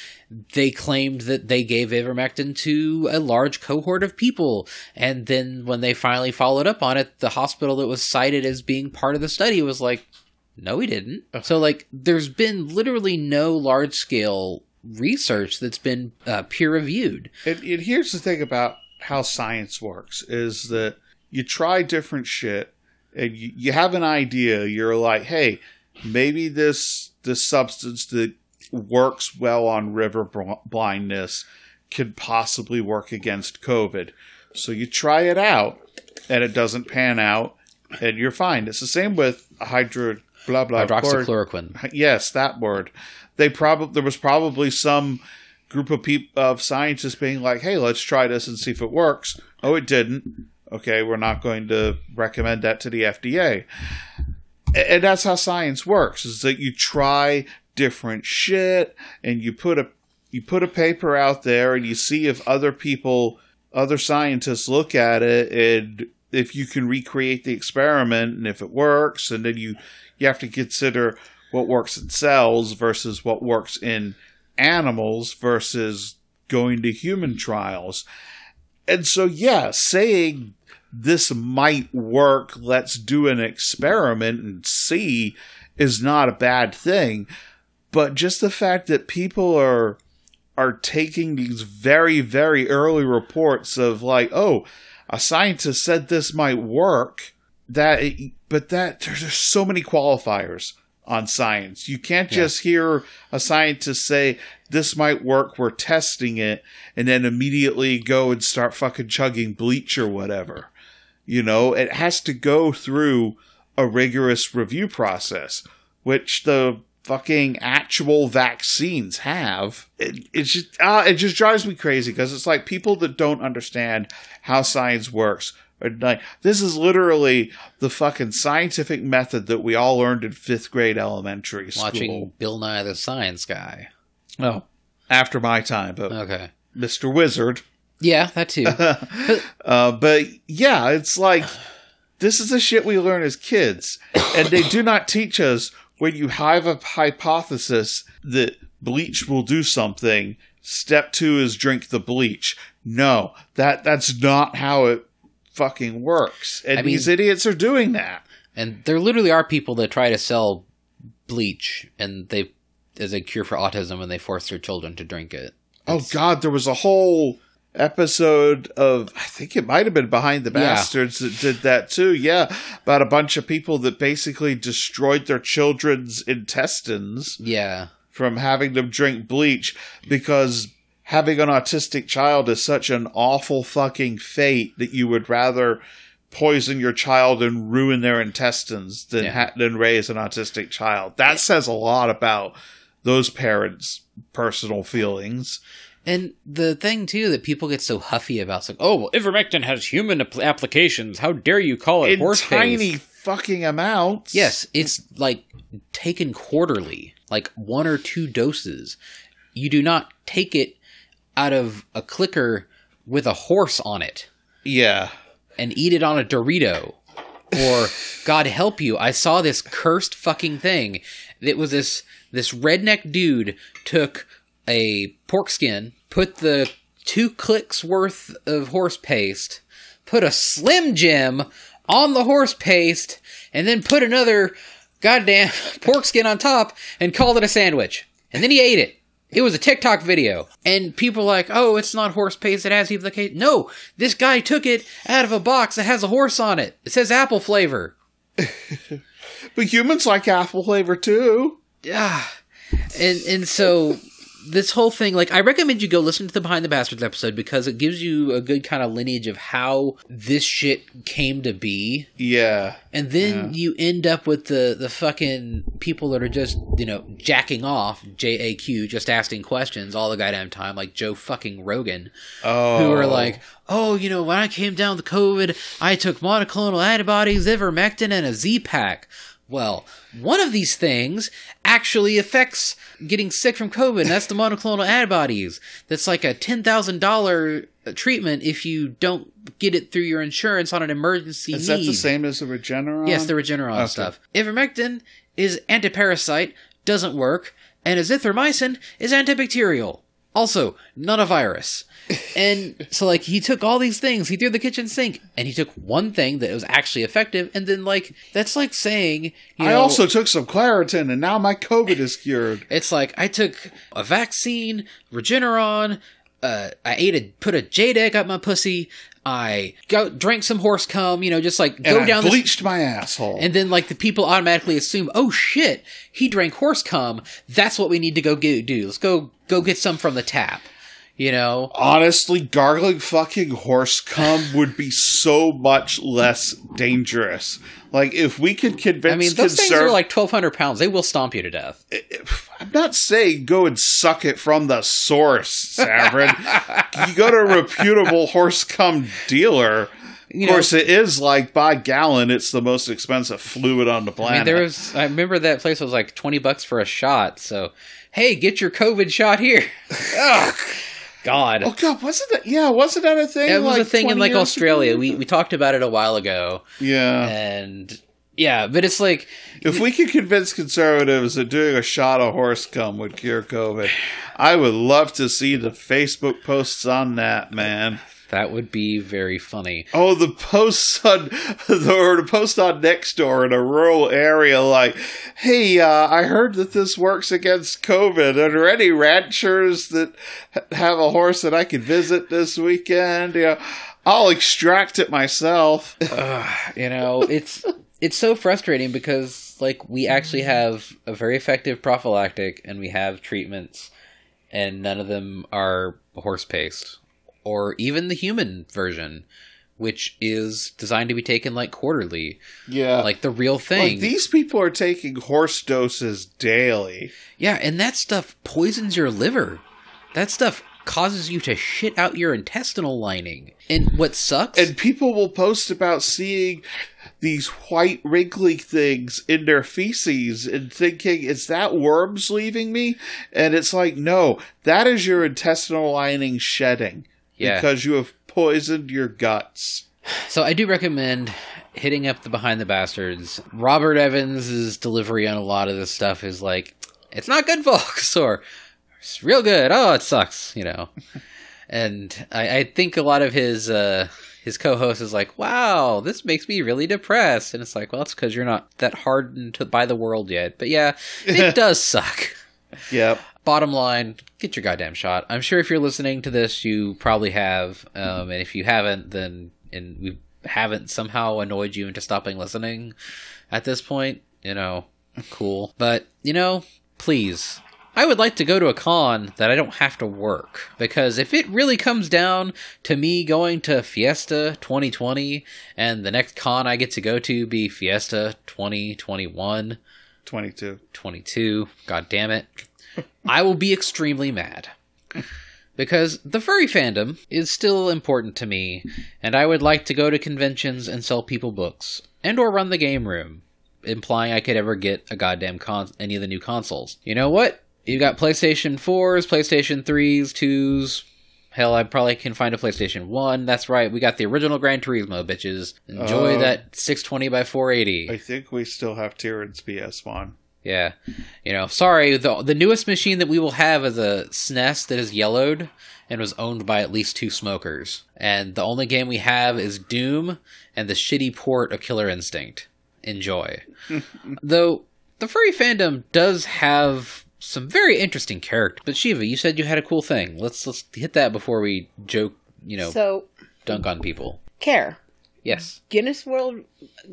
they claimed that they gave ivermectin to a large cohort of people, and then when they finally followed up on it, the hospital that was cited as being part of the study was like, "No, we didn't." So like, there's been literally no large scale research that's been uh, peer reviewed. And, and here's the thing about how science works is that you try different shit and you, you have an idea you're like hey maybe this this substance that works well on river blindness could possibly work against covid so you try it out and it doesn't pan out and you're fine it's the same with hydro blah blah chlor- Hydroxychloroquine. yes, that word. They probably there was probably some group of people of scientists being like, "Hey, let's try this and see if it works." Oh, it didn't. Okay, we're not going to recommend that to the FDA. And that's how science works: is that you try different shit and you put a you put a paper out there and you see if other people, other scientists look at it and if you can recreate the experiment and if it works, and then you you have to consider what works in cells versus what works in animals versus going to human trials. And so, yeah, saying this might work, let's do an experiment and see, is not a bad thing. But just the fact that people are are taking these very, very early reports of like, oh, a scientist said this might work. That, but that there's just so many qualifiers on science. You can't just hear a scientist say this might work. We're testing it, and then immediately go and start fucking chugging bleach or whatever. You know, it has to go through a rigorous review process, which the fucking actual vaccines have. It, it just uh, it just drives me crazy because it's like people that don't understand how science works. Like this is literally the fucking scientific method that we all learned in fifth grade elementary school. Watching Bill Nye the Science Guy. oh, after my time, but Okay. Mr. Wizard. Yeah, that too. <laughs> Uh, but yeah, it's like this is the shit we learn as kids, and they do not teach us when you have a hypothesis that bleach will do something. Step two is drink the bleach. No, that that's not how it fucking works, and I mean- these idiots are doing that. And there literally are people that try to sell bleach and they as a cure for autism and they force their children to drink it. Oh God, there was a whole episode of I think it might have been Behind the Yeah. Bastards that did that too. Yeah, about a bunch of people that basically destroyed their children's intestines Yeah. from having them drink bleach because having an autistic child is such an awful fucking fate that you would rather poison your child and ruin their intestines than Yeah. ha- than raise an autistic child. That says a lot about those parents' personal feelings. And the thing too that people get so huffy about, is like, oh, well, ivermectin has human ap- applications. How dare you call it in horse tiny paste? fucking amounts. Yes, it's like taken quarterly, like one or two doses. You do not take it out of a clicker with a horse on it Yeah. and eat it on a Dorito. Or God help you, I saw this cursed fucking thing. It was this this redneck dude took a pork skin, put the two clicks worth of horse paste, put a slim jim on the horse paste, and then put another goddamn <laughs> pork skin on top and called it a sandwich. And then he ate it. It was a TikTok video. And people are like, oh, it's not horse paste, it has evaluation. No, this guy took it out of a box that has a horse on it. It says apple flavor. <laughs> But humans like apple flavor too. Yeah, And and so this whole thing, like, I recommend you go listen to the Behind the Bastards episode because it gives you a good kind of lineage of how this shit came to be. Yeah. And then you end up with the, the fucking people that are just, you know, jacking off, JAQ, just asking questions all the goddamn time, like Joe fucking Rogan, Oh. who are oh. like, oh, you know, when I came down with COVID, I took monoclonal antibodies, ivermectin, and a Z-Pack. Well, one of these things actually affects getting sick from COVID, and that's the monoclonal antibodies. That's like a $10,000 treatment if you don't get it through your insurance on an emergency Is need. that the same as the Regeneron? Yes, the Regeneron Okay. stuff. Ivermectin is antiparasite, doesn't work, and azithromycin is antibacterial. Also, not a virus. And so, like, he took all these things, he threw the kitchen sink, and he took one thing that was actually effective, and then, like, that's like saying, you I know, also took some Claritin and now my COVID is cured. <laughs> it's like I took a vaccine, Regeneron, uh, I ate a put a jade egg up my pussy, I go drank some horse cum, you know, just like go and down I this bleached my asshole. And then, like, the people automatically assume, oh shit, he drank horse cum. That's what we need to go get, do. Let's go go get some from the tap. You know? Honestly, gargling fucking horse cum <sighs> would be so much less dangerous. Like if we could convince I mean, those things are like 1,200 pounds. They will stomp you to death. I'm not saying go and suck it from the source, Savrin. <laughs> you go to a reputable horse cum dealer. You of know- course, it is like by gallon. It's the most expensive fluid on the I planet. mean, there was, I remember that place was like 20 bucks for a shot. So, hey, get your COVID shot here. <laughs> <laughs> God. oh god, wasn't that? Yeah, wasn't that a thing? It was like a thing in like Australia. ago? We, we talked about it a while ago. yeah. And yeah, but it's like, If we could convince conservatives that doing a shot of horse cum would cure COVID, I would love to see the Facebook posts on that, man. That would be very funny. Oh, the posts on <laughs> or the post on next door in a rural area, like, "Hey, uh, I heard that this works against COVID. Are there any ranchers that have a horse that I could visit this weekend? Yeah, I'll extract it myself." <laughs> you know it's it's so frustrating because like we actually have a very effective prophylactic and we have treatments and none of them are horse paste or even the human version which is designed to be taken like quarterly. Yeah, like the real thing. like these people are taking horse doses daily. yeah and that stuff poisons your liver. That stuff causes you to shit out your intestinal lining. And what sucks And people will post about seeing these white wrinkly things in their feces and thinking, is that worms leaving me? And it's like, no, that is your intestinal lining shedding Yeah. because you have poisoned your guts. So I do recommend hitting up the Behind the Bastards. Robert Evans' delivery on a lot of this stuff is like, it's not good, <laughs> folks, or it's real good. Oh, it sucks, you know. <laughs> and I, I think a lot of his, uh, his co-host is like, "Wow, this makes me really depressed," and it's like, "Well, it's because you're not that hardened to, by the world yet." But yeah, it <laughs> does suck. Yep. Bottom line, get your goddamn shot. I'm sure if you're listening to this, you probably have, um, and if you haven't, then and we haven't somehow annoyed you into stopping listening at this point, you know, cool. But you know, please I would like to go to a con that I don't have to work because if it really comes down to me going to Fiesta 2020 and the next con I get to go to be Fiesta 2021 22. 22, god damn it, I will be extremely mad. Because the furry fandom is still important to me, and I would like to go to conventions and sell people books, and or run the game room, implying I could ever get a goddamn con- any of the new consoles. You know what? You got PlayStation 4s, PlayStation 3s, 2s. Hell, I probably can find a PlayStation 1. That's right, we got the original Gran Turismo, bitches. Enjoy Oh. that 620 by 480. I think we still have Tyrant's PS1. Yeah, you know, sorry. the The newest machine that we will have is a SNES that is yellowed and was owned by at least two smokers. And the only game we have is Doom and the shitty port of Killer Instinct. Enjoy. <laughs> Though the furry fandom does have some very interesting characters. But Shiva, you said you had a cool thing. Let's let's hit that before we joke. You know, So, dunk on people. care. Yes. Guinness World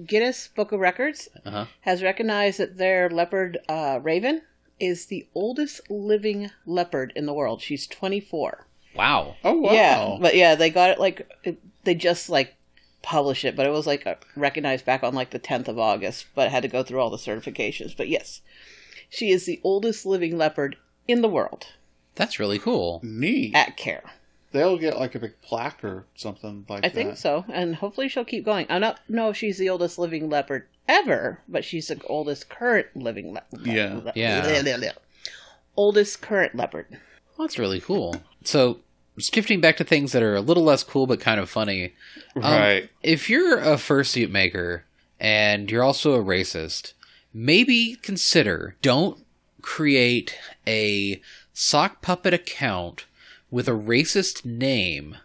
Guinness Book of Records Uh huh. has recognized that their leopard uh, raven is the oldest living leopard in the world. She's 24. Wow. Oh, wow. Yeah, but yeah, they got it like it, they just like published it, but it was like uh, recognized back on like the 10th of August, but it had to go through all the certifications. But yes, she is the oldest living leopard in the world That's really cool. Neat. at care. They'll get like a big plaque or something like I that. I think so, and hopefully she'll keep going. I don't know if she's the oldest living leopard ever, but she's the oldest current living leopard. Yeah. Yeah. Oldest current leopard. Well, that's really cool. So, shifting back to things that are a little less cool but kind of funny. um, Right. If you're a fursuit maker and you're also a racist, maybe consider don't create a sock puppet account with a racist name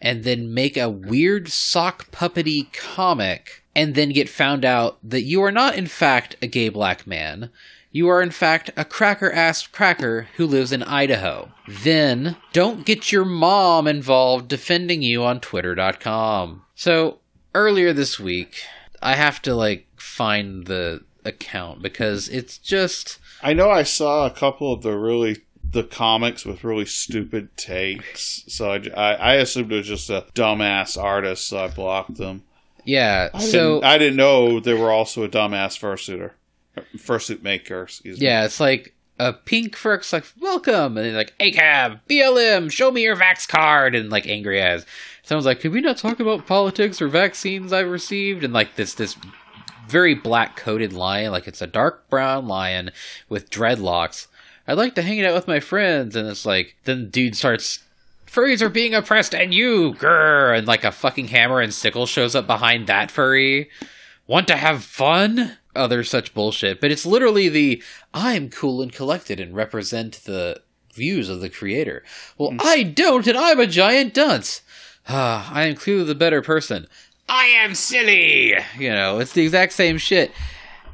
and then make a weird sock puppety comic and then get found out that you are not in fact a gay black man. You are in fact a cracker ass cracker who lives in Idaho. Then don't get your mom involved defending you on twitter.com. So earlier this week, I have to like find the account because it's just I know I saw a couple of the really the comics with really stupid takes, so I, I, I assumed it was just a dumbass artist, so I blocked them. yeah. I So didn't, I didn't know they were also a dumbass fursuiter, fursuit maker. Excuse me. Yeah, it's like a pink fur's like, welcome, and then like, ACAB, BLM, show me your vax card, and like angry as. Someone's like, could we not talk about politics or vaccines I've received? And like this, this very black coated lion, like it's a dark brown lion with dreadlocks. I'd like to hang it out with my friends, and it's like, then dude starts. Furries are being oppressed, and you, grr, and like a fucking hammer and sickle shows up behind that furry want to have fun? Oh, Other such bullshit. But it's literally the I'm cool and collected and represent the views of the creator. Well, mm. I don't, and I'm a giant dunce. <sighs> I am clearly the better person. I am silly. You know, it's the exact same shit.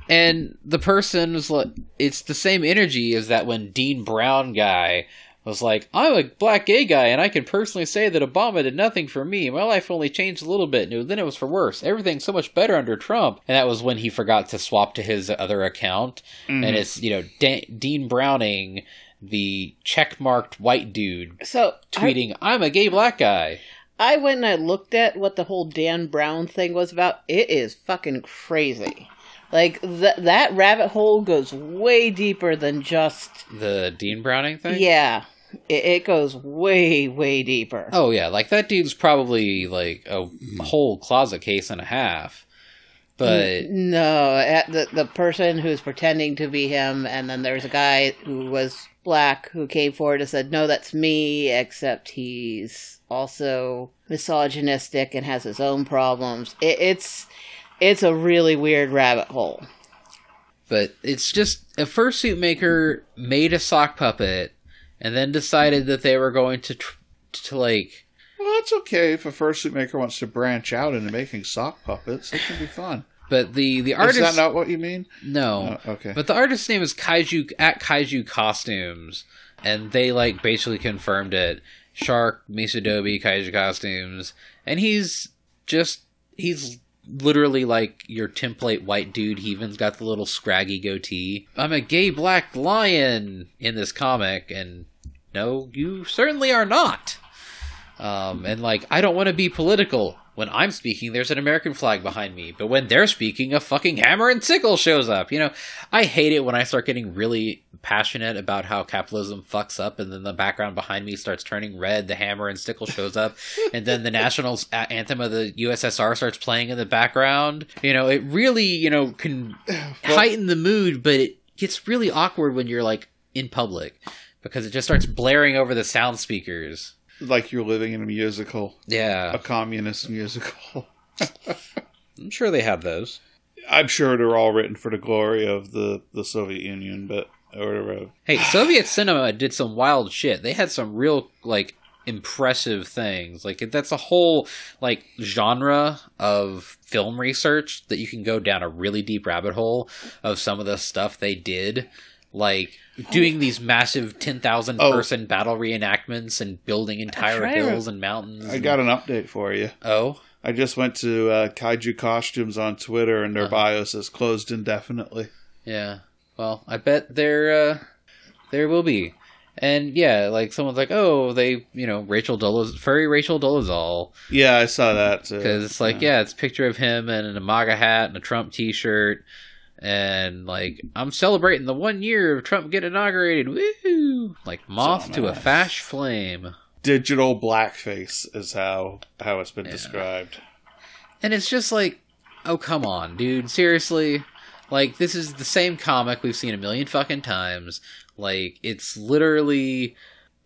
And the person was like, it's the same energy as that when Dean Brown guy was like, I'm a black gay guy, and I can personally say that Obama did nothing for me. My life only changed a little bit, and then it was for worse. Everything's so much better under Trump. And that was when he forgot to swap to his other account. And mm-hmm. it's, you know, Da- Dean Browning, the checkmarked white dude, So I- tweeting, I'm a gay black guy. I went and I looked at what the whole Dan Brown thing was about. It is fucking crazy. Like th- that rabbit hole goes way deeper than just The Dean Browning thing? yeah. It, it goes way way deeper. Oh yeah, like that dude's probably like a whole closet case and a half. But no, at the the person who's pretending to be him, and then there's a guy who was black who came forward and said, "No, that's me," except he's also misogynistic and has his own problems. It, it's it's a really weird rabbit hole. but it's just a fursuit maker made a sock puppet and then decided that they were going to tr- to like Well, it's okay if a fursuit maker wants to branch out into making sock puppets. It can be fun. But the the artist Is artist that not what you mean? no, Oh, okay. but the artist's name is Kaiju at Kaiju Costumes, and they like basically confirmed it. Shark Misadobi Kaiju Costumes, and he's just he's literally like your template white dude. He even's got the little scraggy goatee. I'm a gay black lion in this comic, and no, you certainly are not. Um, and like, I don't want to be political. When I'm speaking, there's an American flag behind me, but when they're speaking, a fucking hammer and sickle shows up. You know, I hate it when I start getting really passionate about how capitalism fucks up, and then the background behind me starts turning red. The hammer and sickle shows up, <laughs> and then the national anthem of the USSR starts playing in the background. You know, it really, you know, can <clears throat> heighten the mood, but it gets really awkward when you're like in public because it just starts blaring over the sound speakers. Like you're living in a musical, Yeah. a communist musical. <laughs> I'm sure they have those. I'm sure they're all written for the glory of the, the Soviet Union, but or Hey, Soviet cinema did some wild shit. They had some real like impressive things. Like that's a whole like genre of film research that you can go down a really deep rabbit hole of some of the stuff they did. Like doing these massive ten thousand Oh. person battle reenactments and building entire right. hills and mountains. I got an update for you. oh I just went to uh, Kaiju Costumes on Twitter, and their Uh-huh. bio says closed indefinitely. Yeah. Well, I bet there uh there will be. And yeah, like someone's like, "Oh, they, you know, Rachel Dolez, furry Rachel Dolezal," Yeah, I saw that too. because it's like, yeah, it's a picture of him in a MAGA hat and a Trump T-shirt, and like, I'm celebrating the one year of Trump getting inaugurated. Woo! Like moth So to a nice. fash flame, digital blackface is how how it's been Yeah. described. and it's just like, oh come on, dude, seriously. Like this is the same comic we've seen a million fucking times. Like it's literally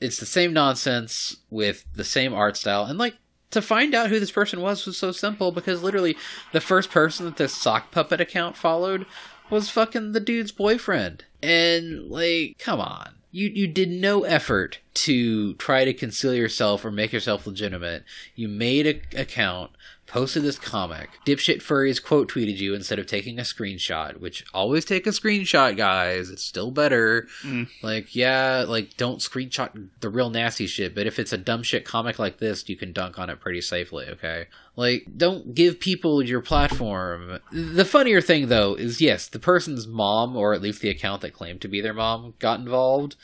it's the same nonsense with the same art style and like to find out who this person was was so simple because literally the first person that this sock puppet account followed was fucking the dude's boyfriend. And like come on. You you did no effort to try to conceal yourself or make yourself legitimate. You made a account posted this comic. Dipshit Furries quote tweeted you instead of taking a screenshot, which always take a screenshot, guys. It's still better. Mm. Like, yeah, like don't screenshot the real nasty shit, but if it's a dumb shit comic like this, you can dunk on it pretty safely, okay? Like, don't give people your platform. The funnier thing, though, is yes, the person's mom, or at least the account that claimed to be their mom, got involved.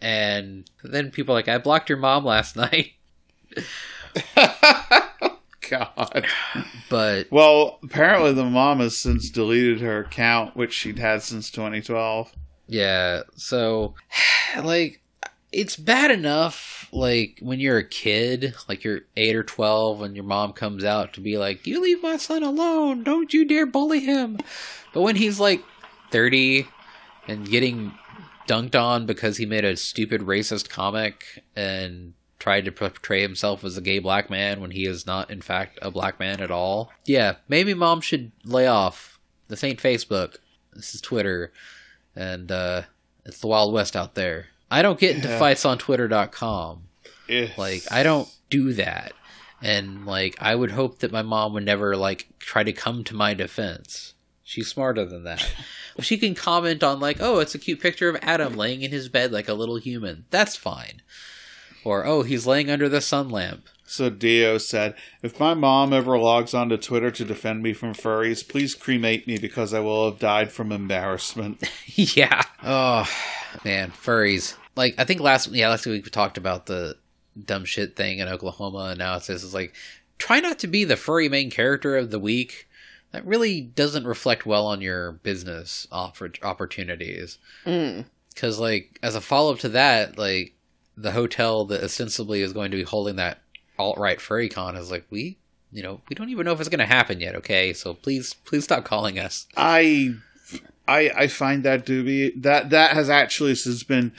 And then people are like, I blocked your mom last <laughs> night. <laughs> God. But Well, apparently the mom has since deleted her account, which she'd had since 2012. Yeah, so <sighs> like it's bad enough like when you're a kid, like you're 8 or 12 and your mom comes out to be like, "You leave my son alone. Don't you dare bully him." But when he's like 30 and getting dunked on because he made a stupid racist comic and tried to portray himself as a gay black man when he is not in fact a black man at all. Yeah, maybe mom should lay off. This ain't Facebook. This is Twitter and uh, it's the Wild West out there. I don't get into Yeah. fights on Twitter.com. Eh. Like, I don't do that. And, like, I would hope that my mom would never, like, try to come to my defense. She's smarter than that. <laughs> If she can comment on, like, oh, it's a cute picture of Adam laying in his bed like a little human. That's fine. Or, oh, he's laying under the sun lamp. So Dio said, "If my mom ever logs onto Twitter to defend me from furries, please cremate me because I will have died from embarrassment." <laughs> yeah. Oh man, furries. Like I think last yeah last week we talked about the dumb shit thing in Oklahoma, and now it's this is like try not to be the furry main character of the week. That really doesn't reflect well on your business offer- opportunities. Mm. Because like as a follow up to that, like the hotel that ostensibly is going to be holding that alt right furry con is like we. You know, we don't even know if it's going to happen yet. Okay, so please, please stop calling us. I, I, I find that to be That that has actually since been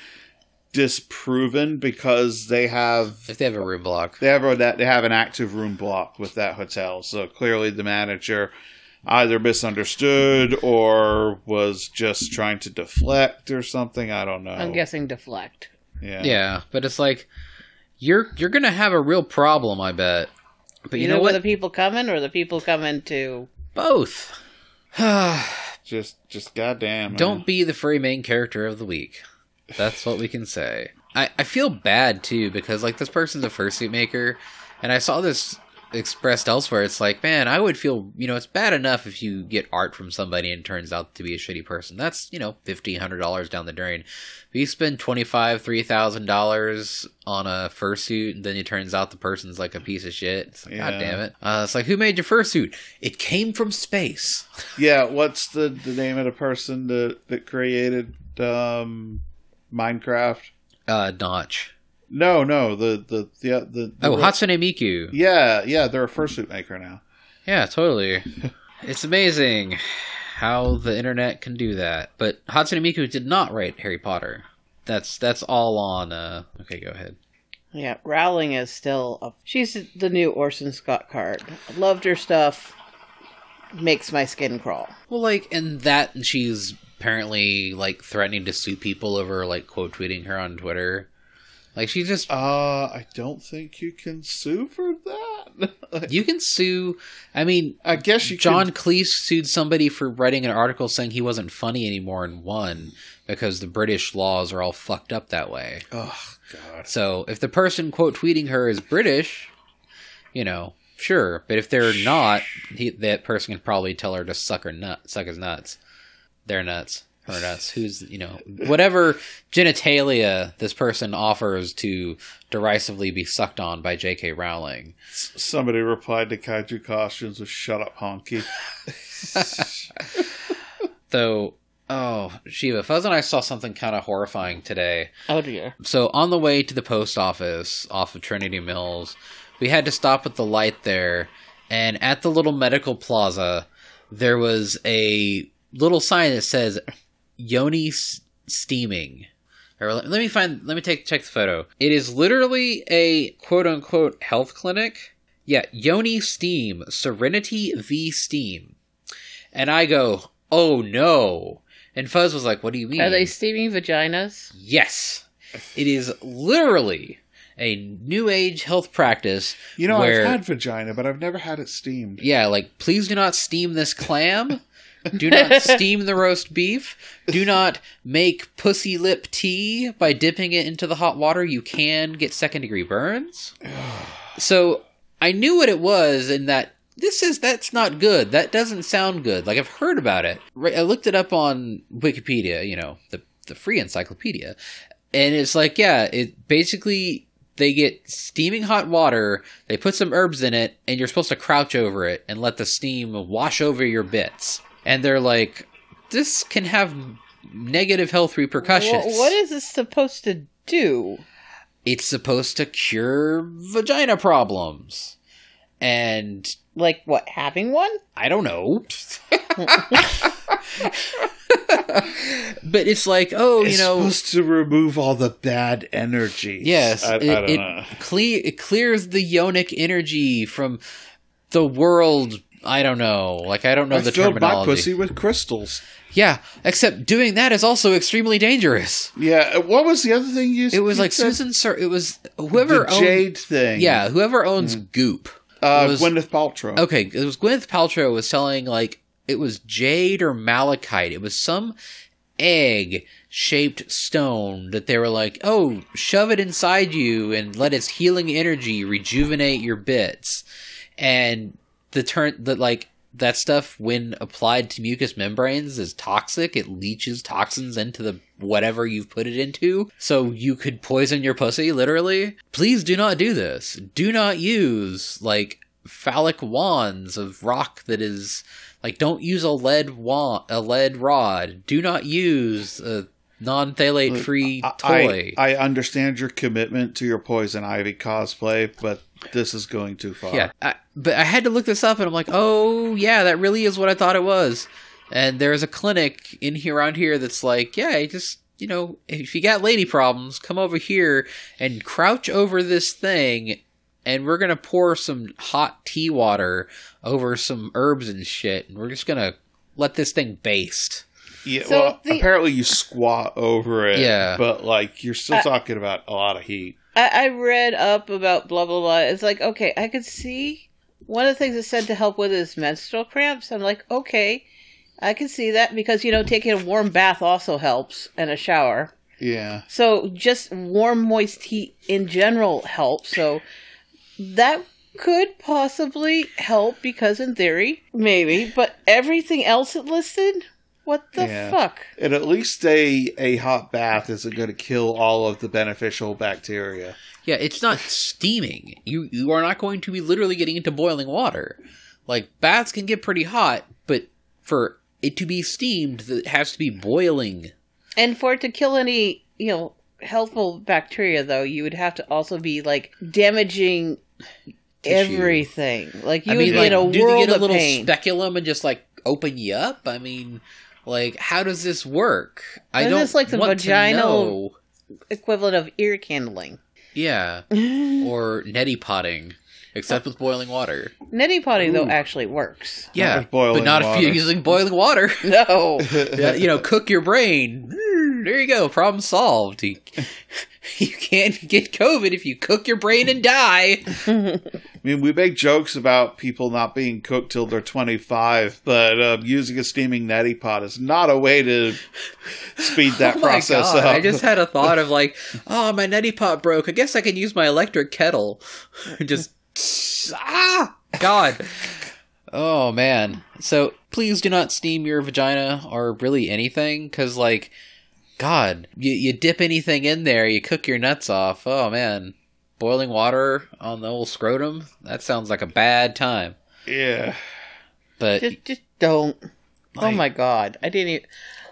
disproven because they have If they have a room block, they have a, that they have an active room block with that hotel. So clearly, the manager either misunderstood or was just trying to deflect or something. I don't know. I'm guessing deflect. Yeah. Yeah, but it's like you're you're gonna have a real problem, I bet. But you Either know with what? the people coming or the people coming to. Both. <sighs> Just, just goddamn. Don't be the furry main character of the week. That's what we can say. I, I feel bad too because like this person's a fursuit maker, and I saw this expressed elsewhere. It's like, man, I would feel you know it's bad enough if you get art from somebody and turns out to be a shitty person. That's you know fifteen hundred dollars down the drain. If you spend twenty five three thousand dollars on a fursuit, and then it turns out the person's like a piece of shit. It's like, god damn it. Uh, it's like, who made your fursuit? It came from space. <laughs> Yeah, what's the the name of the person that that created um, Minecraft? Uh, Notch. No, no, the the the the, the Oh, Hatsune Miku. Yeah, yeah, they're a fursuit maker now. Yeah, totally. it's amazing how the internet can do that. But Hatsune Miku did not write Harry Potter. That's that's all on. Uh, okay, go ahead. Yeah, Rowling is still. A, she's the new Orson Scott Card. Loved her stuff. Makes my skin crawl. Well, like, and that and she's apparently like threatening to sue people over like quote tweeting her on Twitter. Like she just Uh, I don't think you can sue for that. <laughs> you can sue. I mean, I guess you John Could, Cleese sued somebody for writing an article saying he wasn't funny anymore and won because the British laws are all fucked up that way. oh God. So if the person quote tweeting her is British, you know, sure. But if they're not, he, that person can probably tell her to suck her nut, suck his nuts. They're nuts, her us Who's you know whatever genitalia this person offers to derisively be sucked on by J.K. Rowling. Somebody replied to Kaiju costumes with "Shut up, honky." <laughs> Though, oh Shiva, Fuzz and I saw something kind of horrifying today. Oh dear. So on the way to the post office off of Trinity Mills, we had to stop at the light there, and at the little medical plaza, there was a little sign that says "Yoni s- steaming." Or let, let me find. Let me take check the photo. It is literally a quote unquote health clinic. Yeah, Yoni Steam, Serenity V Steam, and I go, oh no. And Fuzz was like, "What do you mean?" Are they steaming vaginas? Yes. It is literally a new age health practice. You know, where, I've had vagina, but I've never had it steamed. Yeah, like, please do not steam this clam. Do not steam the roast beef. Do not make pussy lip tea by dipping it into the hot water. You can get second degree burns. <sighs> So I knew what it was, and that this is that's not good. That doesn't sound good. Like I've heard about it. Right, I looked it up on Wikipedia. You know, the the free encyclopedia, and it's like, yeah, it basically they get steaming hot water. They put some herbs in it, and you're supposed to crouch over it and let the steam wash over your bits. And they're like, this can have negative health repercussions. Wha- what is this supposed to do? it's supposed to cure vagina problems. And Like what? Having one? I don't know. <laughs> but it's like, oh, you know it's supposed to remove all the bad energy. yes, I, I it, don't it, know. cle- it clears the yonic energy from the world. I don't know. Like I don't know I the filled my pussy with crystals. Yeah, except doing that is also extremely dangerous. Yeah. uh, What was the other thing you? It was you like said? Susan Sir. It was whoever the owned. jade thing. Yeah, whoever owns Goop. Uh, was- Gwyneth Paltrow. Okay, it was Gwyneth Paltrow was selling like it was jade or malachite. It was some egg shaped stone that they were like, "Oh, shove it inside you and let its healing energy rejuvenate your bits." And the turn that like that stuff when applied to mucous membranes is toxic. It leaches toxins into the whatever you've put it into. So you could poison your pussy literally. Please do not do this. Do not use like phallic wands of rock that is like don't use a lead wand a lead rod. Do not use a non-phthalate free toy. I, I understand your commitment to your poison ivy cosplay, but this is going too far. Yeah, I, but I had to look this up, and I'm like, oh yeah, that really is what I thought it was. And there's a clinic in here around here that's like, yeah, you just you know, if you got lady problems, come over here and crouch over this thing, and we're gonna pour some hot tea water over some herbs and shit, and we're just gonna let this thing baste. Yeah, So well, the- apparently you squat over it. Yeah. But like you're still Uh, talking about a lot of heat. I, I read up about blah blah blah. It's like okay, I could see one of the things it said to help with is menstrual cramps. I'm like, okay, I can see that because you know taking a warm bath also helps and a shower. Yeah. So just warm, moist heat in general helps. So that could possibly help because in theory, maybe, but everything else it listed, what the Yeah. fuck? And at least a, a hot bath isn't going to kill all of the beneficial bacteria. Yeah, it's not steaming. You you are not going to be literally getting into boiling water. Like baths can get pretty hot, but for it to be steamed, it has to be boiling. And for it to kill any, you know, healthful bacteria though, you would have to also be like damaging Tissue. everything. Like you I mean, would like, be in a do they world get a of little pain. speculum and just like open you up? I mean, like how does this work? I Isn't don't this like the want to vaginal- know. Equivalent of ear candling. Yeah, <laughs> or neti potting, except with boiling water. Neti potting though actually works. Yeah, with but not if water. you're using boiling water. <laughs> <laughs> No. yeah, you know, cook your brain. Mm, There you go, problem solved. <laughs> You, can't get COVID if you cook your brain and die. I mean, we make jokes about people not being cooked till they're 25, but um, using a steaming neti pot is not a way to speed that <laughs> oh process god! up. I just had a thought of like, <laughs> oh, my neti pot broke. I guess I can use my electric kettle. just ah, God. Oh man. So please do not steam your vagina or really anything, because like, God, you you dip anything in there, you cook your nuts off. Oh man, boiling water on the old scrotum. That sounds like a bad time. yeah. But just just don't. oh my god. I didn't even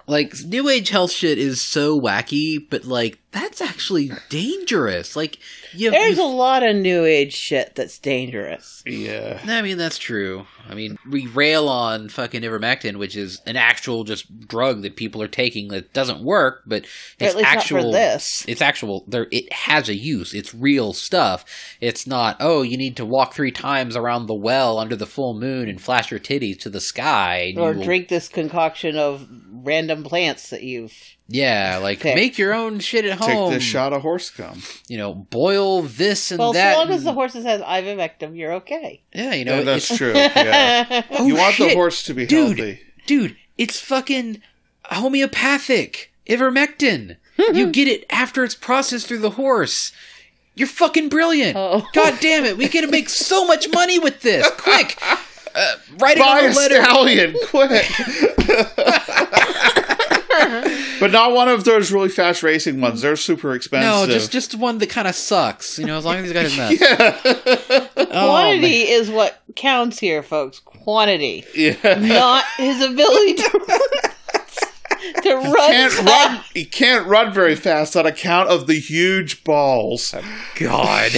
like new age health shit is so wacky, but like that's actually dangerous. Like you, There's you a lot of new age shit that's dangerous. Yeah. I mean, that's true. I mean, we rail on fucking ivermectin, which is an actual just drug that people are taking that doesn't work, but it's at least actual. not for this. It's actual. There, it has a use. It's real stuff. It's not. Oh, you need to walk three times around the well under the full moon and flash your titties to the sky. Or will- drink this concoction of random plants that you've Yeah, like Pick. make your own shit at home Take home. this shot of horse cum. You know, boil this and Well, that. as long as the horses has ivermectin, you're okay. yeah, you know, Yeah, that's it's- true. <laughs> Yeah. Oh, you want the horse to be Dude. healthy. dude, it's fucking homeopathic ivermectin. you <laughs> get it after it's processed through the horse. You're fucking brilliant. Oh. God damn it. We can make so much money with this. Quick. <laughs> Uh, write Buy on a a letter. stallion, <laughs> quick! <laughs> but not one of those really fast racing ones. They're super expensive. No, just just one that kind of sucks. You know, as long as he's got his nuts. yeah, Oh, Quantity is what counts here, folks. Quantity, yeah. not his ability to, <laughs> to run. Can't fast. run. He can't run very fast on account of the huge balls. God.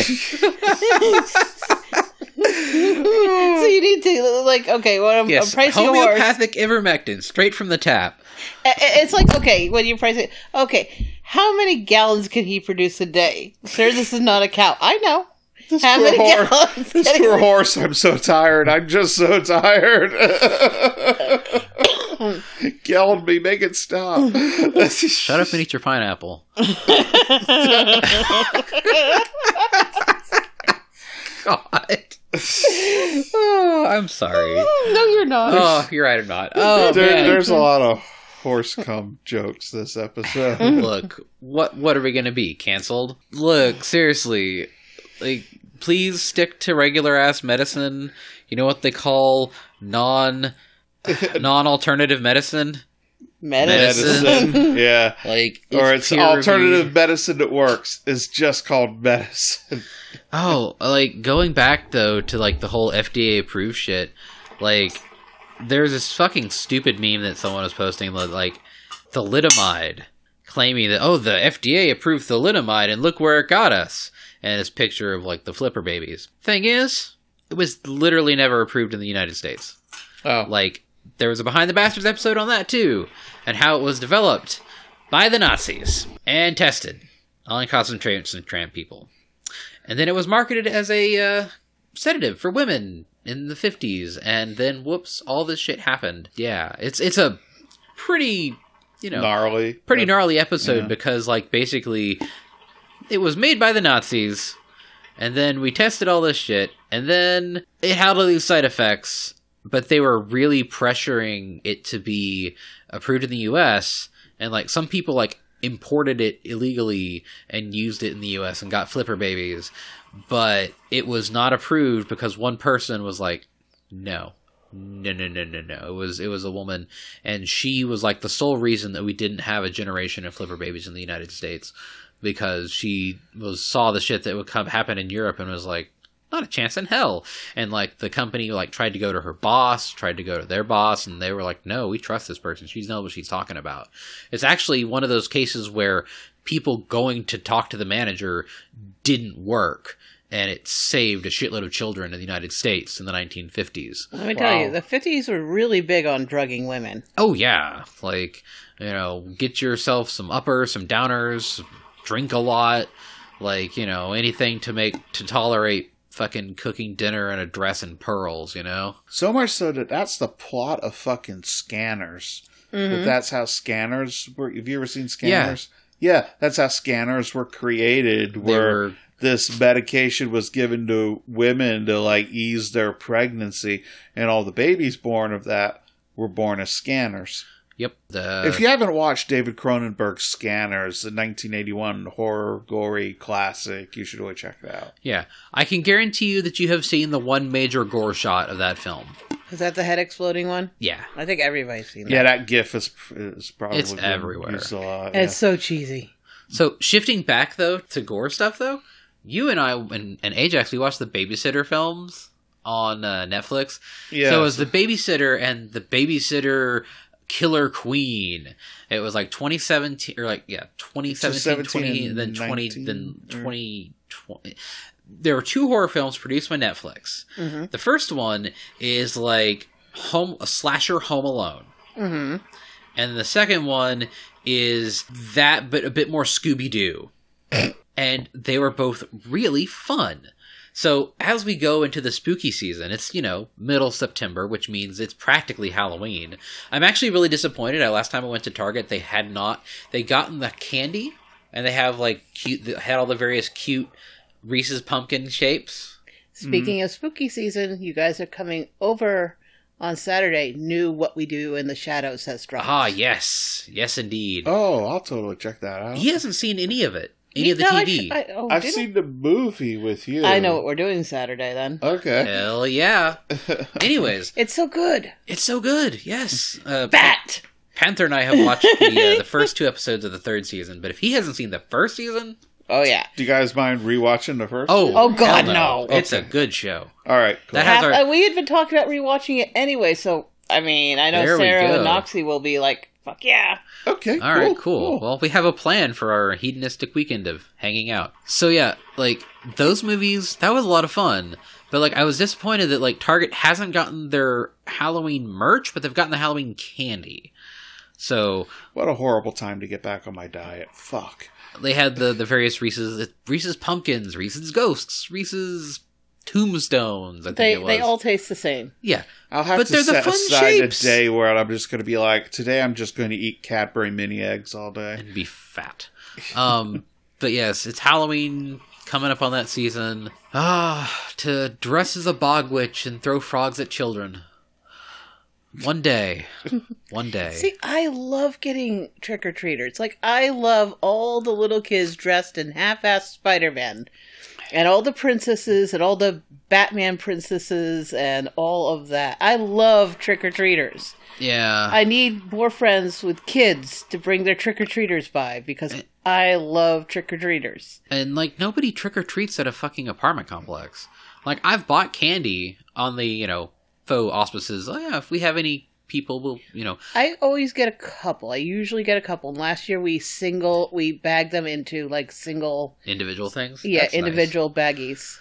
So you need to like okay. When I'm, yes, I'm pricing a horse, homeopathic ivermectin, straight from the tap. i- i- it's like okay when you price it. Okay, how many gallons can he produce a day? Sir, this is not a cow. I know. This How poor many horse. gallons? This can he poor horse. I'm so tired. I'm just so tired. <coughs> Gallon me, make it stop. Shut up and eat your pineapple. <laughs> <laughs> God. <laughs> Oh, I'm sorry. <laughs> no, you're not. Oh, you're right. I'm not. <laughs> Oh There- man. there's a lot of horse cum jokes this episode. Look, what what are we gonna be canceled? Look, seriously, like please stick to regular ass medicine. You know what they call non non alternative medicine? Medicine. medicine. yeah. Like or it's alternative reviewed. medicine that works. is just called medicine. Oh, like going back though to like the whole FDA approved shit. Like there's this fucking stupid meme that someone was posting like thalidomide, claiming that oh the FDA approved thalidomide and look where it got us, and this picture of like the flipper babies. Thing is, it was literally never approved in the United States. Oh. Like there was a behind the bastards episode on that too, and how it was developed by the Nazis and tested on concentration camp people. And then it was marketed as a uh, sedative for women in the 50s and then whoops all this shit happened. Yeah, it's it's a pretty, you know, Gnarly. pretty gnarly episode yeah. because like basically it was made by the Nazis, and then we tested all this shit, and then it had all these side effects, but they were really pressuring it to be approved in the US, and like some people like imported it illegally and used it in the US and got flipper babies, but it was not approved because one person was like, no. No, no, no, no, no. It was it was a woman, and she was like the sole reason that we didn't have a generation of flipper babies in the United States because she was saw the shit that would come happen in Europe and was like, not a chance in hell. And like the company like tried to go to her boss, tried to go to their boss, and they were like, no, we trust this person. She knows what she's talking about. It's actually one of those cases where people going to talk to the manager didn't work. And it saved a shitload of children in the United States in the 1950s. Let me tell you, the 50s were really big on drugging women. Oh yeah, like you know, get yourself some uppers, some downers, drink a lot, like you know, anything to make to tolerate fucking cooking dinner in a dress and pearls. You know, So much so that that's the plot of fucking Scanners. That mm-hmm. that's how Scanners were. Have you ever seen Scanners? Yeah, that's how Scanners were created. Where were this medication was given to women to like ease their pregnancy, and all the babies born of that were born as Scanners. Yep. The if you haven't watched David Cronenberg's Scanners, the 1981 horror gory classic, you should really check it out. yeah, I can guarantee you that you have seen the one major gore shot of that film. Is that the head exploding one? Yeah, I think everybody's seen that. Yeah, that GIF is is probably It's everywhere. used a lot. It's so cheesy. So shifting back though to gore stuff though, you and I and, and Ajax we watched the babysitter films on uh, Netflix. yeah. So it was the babysitter and the babysitter killer queen. It was like 2017 or like yeah, 2017, 17 20 then 20 19, then or- 2020 there were two horror films produced by Netflix. Mm-hmm. The first one is like home a slasher home alone. Mm-hmm. And the second one is that, but a bit more Scooby Doo. <coughs> and they were both really fun. So as we go into the spooky season, it's, you know, middle September, which means it's practically Halloween. I'm actually really disappointed. I last time I went to Target, they had not, they gotten the candy and they have like cute, they had all the various cute Reese's pumpkin shapes. Speaking of spooky season, you guys are coming over on Saturday. New What We Do in the Shadows has dropped. Ah, yes. Yes, indeed. oh, I'll totally check that out. He hasn't seen any of it. Any You of the know, I TV. sh- I, oh, I've did I? seen the movie with you. I know what we're doing Saturday then. Okay. Hell yeah. <laughs> Anyways, It's so good. it's so good. Yes. Uh, Bat. Panther and I have watched the, uh, the first two episodes of the third season, but if he hasn't seen the first season, Oh yeah. Do you guys mind rewatching the first? oh, Oh, God, hell no. It's a good show. all right. Cool. That has Half- our- uh, we had been talking about rewatching it anyway, so I mean, I know There Sarah and Noxie will be like, "Fuck yeah!" okay. All right, cool. Well, we have a plan for our hedonistic weekend of hanging out. So yeah, like those movies, that was a lot of fun. But like, I was disappointed that like Target hasn't gotten their Halloween merch, but they've gotten the Halloween candy. So What a horrible time to get back on my diet. Fuck. they had the the various Reese's Reese's pumpkins, Reese's ghosts, Reese's tombstones. I think They it was. they all taste the same. yeah, I'll have But to they're the set fun aside shapes. a day where I'm just going to be like, today I'm just going to eat Cadbury mini eggs all day. and be fat. Um, <laughs> but yes, it's Halloween coming up on that season. Ah, to dress as a bog witch and throw frogs at children. One day, <laughs> one day. See, I love getting trick or treaters. Like I love all the little kids dressed in half-assed Spider-Man, and all the princesses and all the Batman princesses and all of that. I love trick or treaters. yeah, I need more friends with kids to bring their trick or treaters by because I love trick or treaters. and like nobody trick or treats at a fucking apartment complex. Like I've bought candy on the you know faux auspices. Oh yeah, if we have any people, we'll you know I always get a couple. I usually get a couple. And last year we single we bagged them into like single individual things. yeah That's nice. individual baggies.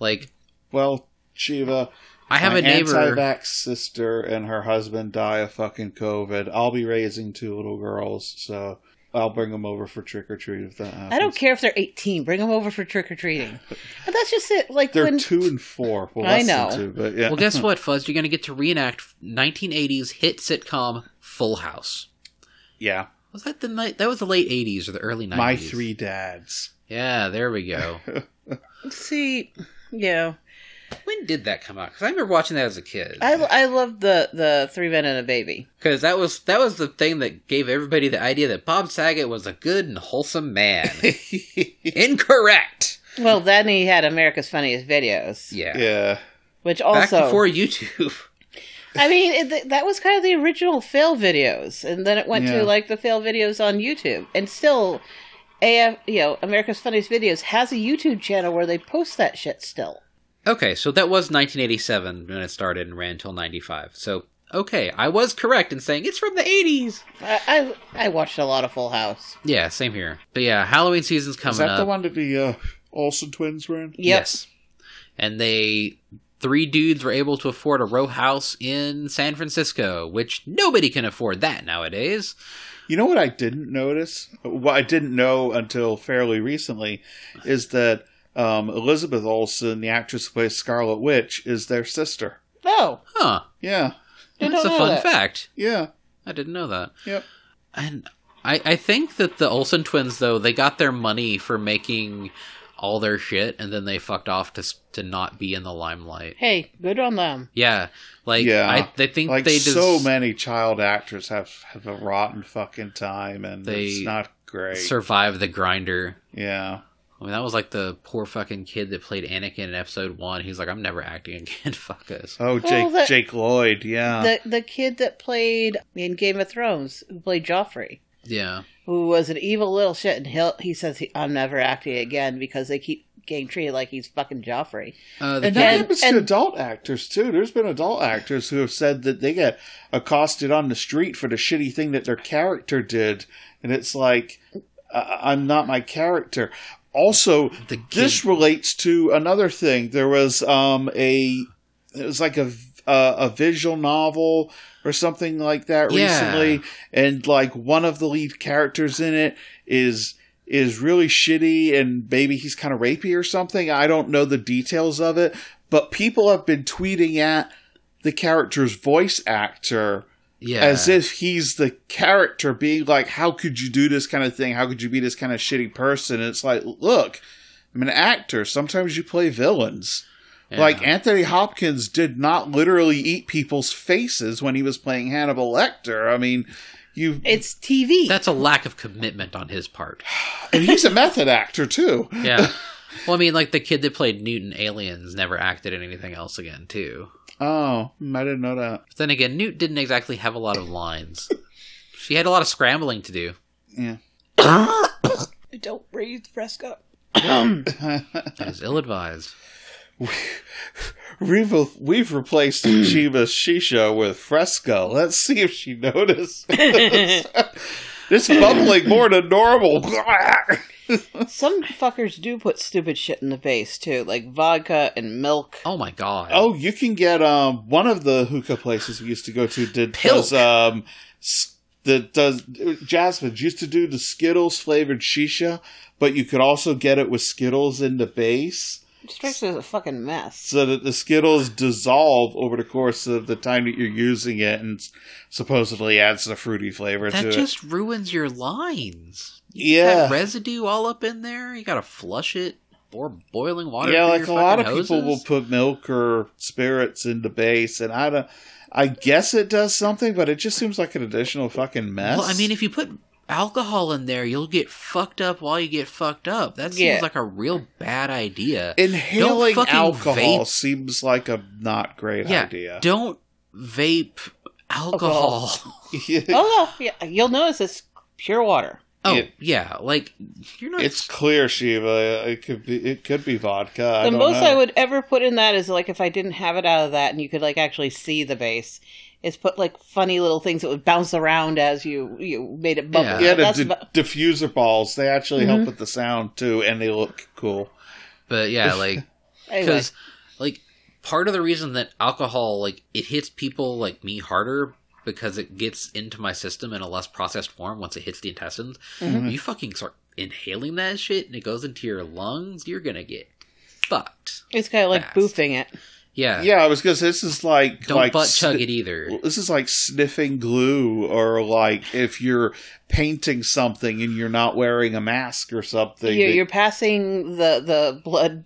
Like Well, Shiva, I have my a neighbor. anti-vax sister and her husband die of fucking COVID. I'll be raising two little girls, so I'll bring them over for trick or treat if that happens. I don't care if they're 18. Bring them over for trick or treating. <laughs> But that's just it. Like They're when two and four. <laughs> Well, I know. Two, but yeah. Well, guess <laughs> what, Fuzz? You're going to get to reenact 1980s hit sitcom Full House. yeah. Was that the night? That was the late '80s or the early '90s. My Three Dads. Yeah, there we go. See, yeah, when did that come out? Because I remember watching that as a kid. I I love the the three men and a baby. Because that was that was the thing that gave everybody the idea that Bob Saget was a good and wholesome man. <laughs> Incorrect. Well, then he had America's Funniest Videos, Yeah. yeah. which Back also before YouTube. <laughs> I mean, it, that was kind of the original fail videos, and then it went Yeah. to like the fail videos on YouTube, and still, AF, you know, America's Funniest Videos has a YouTube channel where they post that shit still. Okay, so that was 1987 when it started and ran until 95. So, okay, I was correct in saying it's from the 80s. I I, I watched a lot of Full House. Yeah, same here. But yeah, Halloween season's coming Is that up. the one that the uh, Olsen twins were in? Yep. Yes. And they three dudes were able to afford a row house in San Francisco, which nobody can afford that nowadays. You know what I didn't notice? What I didn't know until fairly recently is that um, Elizabeth Olsen, the actress who plays Scarlet Witch, is their sister. Oh, Huh. Yeah. Didn't That's a fun that. fact. Yeah. I didn't know that. Yep. And I, I think that the Olsen twins, though, they got their money for making all their shit, and then they fucked off to to not be in the limelight. hey, good on them. Yeah, like Yeah. I, they think Like they so des- many child actors have have a rotten fucking time, and They it's not great. survive the grinder. yeah. I mean, that was like the poor fucking kid that played Anakin in episode one. He's like, I'm never acting <laughs> again. Fuck this. Oh, Jake Well, that- Jake Lloyd. Yeah. The the kid that played in Game of Thrones, who played Joffrey, Yeah. who was an evil little shit, and he he says he, I'm never acting again because they keep getting treated like he's fucking Joffrey. Uh, the and that And- happens and- to adult actors too. There's been adult actors who have said that they get accosted on the street for the shitty thing that their character did, and it's like, uh, I'm not my character. Also, this relates to another thing. There was um a, it was like a uh, a visual novel or something like that Yeah. recently, and like one of the lead characters in it is is really shitty and maybe he's kind of rapey or something. I don't know the details of it, but people have been tweeting at the character's voice actor yeah. as if he's the character being like, How could you do this kind of thing? How could you be this kind of shitty person? And it's like, look, I'm an actor. Sometimes you play villains. Yeah. Like Anthony Hopkins did not literally eat people's faces when he was playing Hannibal Lecter. I mean, you It's TV. That's a lack of commitment on his part. <sighs> and he's a method actor too. Yeah. <laughs> well, I mean, like the kid that played Newton Aliens never acted in anything else again, too. Oh, I didn't know that. But then again, Newt didn't exactly have a lot of lines. She had a lot of scrambling to do. Yeah. <coughs> Don't breathe, Fresca. <coughs> That is ill advised. We've we've replaced Shiva's Shisha with Fresca. Let's see if she noticed. this <laughs> bubbling more than normal. <laughs> <laughs> Some fuckers do put stupid shit in the base too, like vodka and milk. Oh my god. oh, you can get um one of the hookah places we used to go to did Pilk. does um that does Jasmine used to do the Skittles flavored shisha, but you could also get it with Skittles in the base. It strikes me as a fucking mess. so that the Skittles dissolve over the course of the time that you're using it, and supposedly adds the fruity flavor that to just ruins your lines. It. Yeah, That residue all up in there. You gotta flush it or boiling water. yeah. through Like a lot of fucking people will put milk or spirits in the base, and I don't. I guess it does something, but it just seems like an additional fucking mess. Well, I mean, if you put alcohol in there, you'll get fucked up while you get fucked up. That seems Yeah. like a real bad idea. inhaling don't alcohol vape. seems like a not great yeah, idea. don't vape alcohol. <laughs> <laughs> Oh no, yeah, you'll notice it's pure water. Oh It- yeah, like you're not. it's clear, Shiva. It could be. It could be vodka. I the don't most know. I would ever put in that is like if I didn't have it out of that and you could like actually see the base, is put like funny little things that would bounce around as you you made it bubble. Yeah. Yeah, the That's di- about- diffuser balls. They actually Mhm. help with the sound too, and they look cool. but yeah, <laughs> like anyway. because like part of the reason that alcohol like it hits people like me harder because it gets into my system in a less processed form once it hits the intestines. Mhm. You fucking start inhaling that shit and it goes into your lungs, you're gonna get fucked. It's kind of like fast. boofing it. Yeah. Yeah, I was gonna say this is like Don't like butt chug sni- it either. This is like sniffing glue, or like if you're painting something and you're not wearing a mask or something. You're, that- you're passing the the blood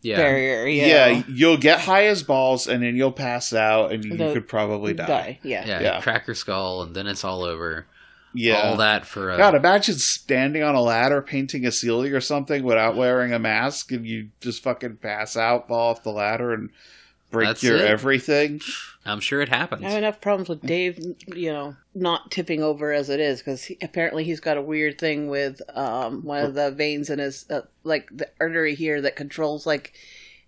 Yeah. barrier. You yeah, you'll get high as balls, and then you'll pass out, and you The- could probably die. Yeah. Yeah, Yeah. crack your skull and then it's all over. Yeah. All that for a God, imagine standing on a ladder painting a ceiling or something without wearing a mask, and you just fucking pass out, fall off the ladder, and break That's your it. everything. I'm sure it happens. I have enough problems with Dave, you know, not tipping over as it is because he, apparently he's got a weird thing with um, one of the veins in his, uh, like the artery here that controls like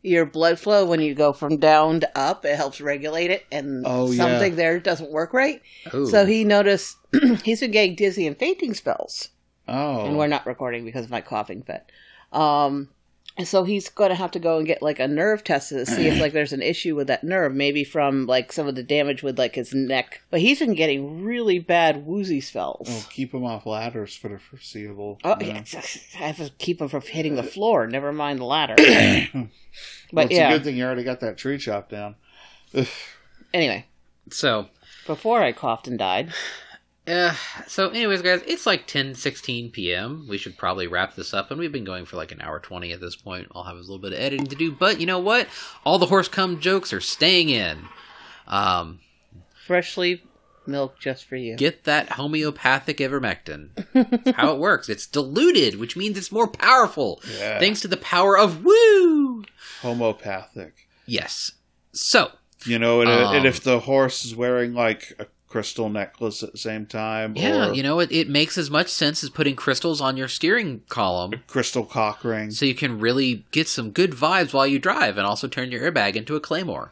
your blood flow when you go from down to up. It helps regulate it, and Oh, yeah. something there doesn't work right. Ooh. So he noticed <clears throat> he's been getting dizzy and fainting spells. Oh, and we're not recording because of my coughing fit. Um, and so he's going to have to go and get like a nerve test to see if <clears throat> like there's an issue with that nerve, maybe from like some of the damage with like his neck. But he's been getting really bad woozy spells. Well, keep him off ladders for the foreseeable. Oh, you know. yeah, I have to keep him from hitting the floor. Never mind the ladder. <clears throat> Well, it's yeah. a good thing you already got that tree chopped down. Anyway, so before I coughed and died, Uh, so anyways guys it's like 10 16 p.m we should probably wrap this up and we've been going for like an hour 20 at this point. I'll have a little bit of editing to do but you know what? All the horse cum jokes are staying in. Um freshly milk just for you. get that homeopathic ivermectin. <laughs> That's how it works. It's diluted which means it's more powerful Yeah. thanks to the power of woo! Homopathic. yes. So You know, and, Um, and if the horse is wearing like a crystal necklace at the same time, yeah or you know it, it makes as much sense as putting crystals on your steering column crystal cock ring. so you can really get some good vibes while you drive and also turn your airbag into a claymore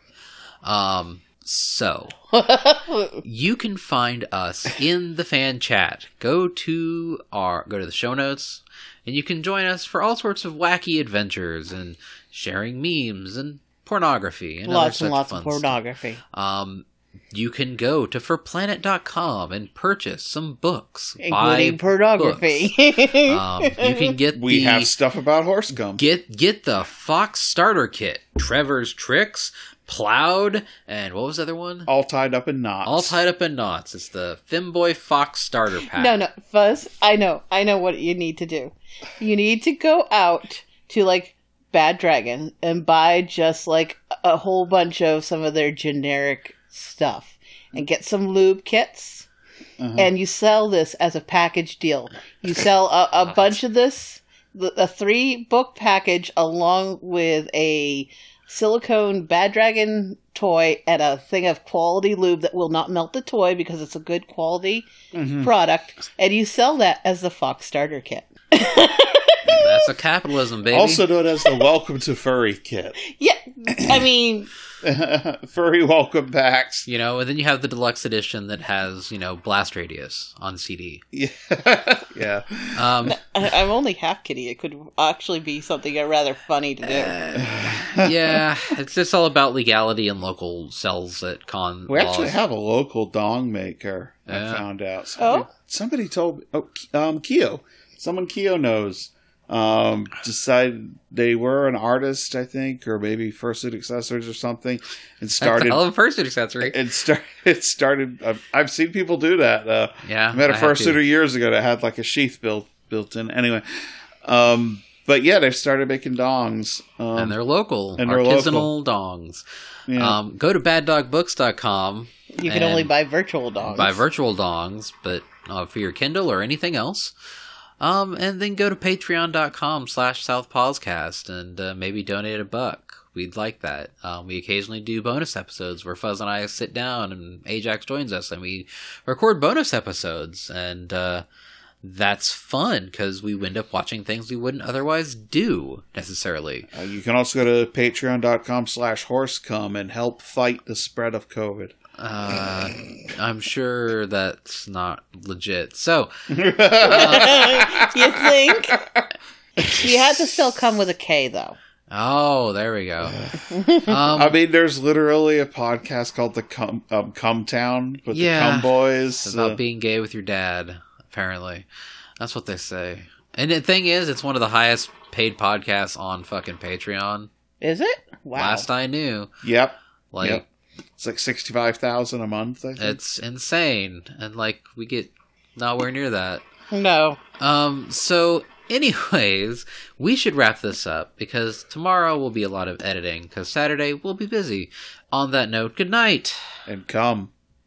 um so <laughs> you can find us in the fan chat go to our go to the show notes and you can join us for all sorts of wacky adventures and sharing memes and pornography and other lots such and lots fun of stuff. pornography. um you can go to furplanet.com and purchase some books Including buy pornography. books. <laughs> um, you can get We the have stuff about horse gum. Get get the Fox starter kit. Trevor's tricks, plowed, and what was the other one? all tied up in knots. All tied up in knots. It's the Femboy Fox starter pack. No, no, Fuzz. I know. I know what you need to do. You need to go out to like Bad Dragon and buy just like a whole bunch of some of their generic stuff and get some lube kits. Uh-huh. And you sell this as a package deal. You sell a, a bunch of this, the- a three book package along with a silicone Bad Dragon toy and a thing of quality lube that will not melt the toy because it's a good quality Mhm. product, and you sell that as the Fox starter kit. That's a capitalism, baby. Also known as the Welcome to Furry kit. Yeah, I mean, <laughs> Furry welcome packs. you know, and then you have the deluxe edition that has, you know, blast radius on CD. Yeah. <laughs> yeah. Um, I, I'm only half kitty. It could actually be something rather funny to do. <laughs> yeah, it's just all about legality and local cells at con. We actually have a local dong maker. Yeah. I found out. Somebody, Oh? somebody told me. Oh, um, Keo. Someone Keo knows. Um, decided they were an artist, I think, or maybe fursuit accessories or something, and started. Hell of a first accessory. It started. <laughs> It started. I've, I've seen people do that. Uh, Yeah, I met a I had to. fursuiter years ago that had like a sheath built built in. Anyway, um, but yeah, they've started making dongs. Um, and they're local, and they're artisanal dongs. yeah. Um, go to baddogbooks.com You can only buy virtual dogs. buy virtual dongs, but uh, for your Kindle or anything else. Um, and then go to patreon.com slash southpawscast and uh, maybe donate a buck. We'd like that. Um, we occasionally do bonus episodes where Fuzz and I sit down and Ajax joins us and we record bonus episodes. And uh, that's fun because we end up watching things we wouldn't otherwise do necessarily. Uh, you can also go to patreon.com slash horsecum and help fight the spread of COVID. Uh, I'm sure that's not legit. So, <laughs> you think? You had to still come with a K though. oh, there we go. <laughs> I Um, mean, there's literally a podcast called the Cum, um, Cum Town with Yeah. the Cum Boys. about uh, being gay with your dad, apparently. That's what they say. And the thing is, it's one of the highest paid podcasts on fucking Patreon. Is it? Wow. Last I knew, Yep. like Yep. It's like sixty five thousand a month. I think. it's insane, and like we get nowhere near that. no. Um, so anyways, we should wrap this up because tomorrow will be a lot of editing because Saturday we'll be busy. On that note, good night. and come.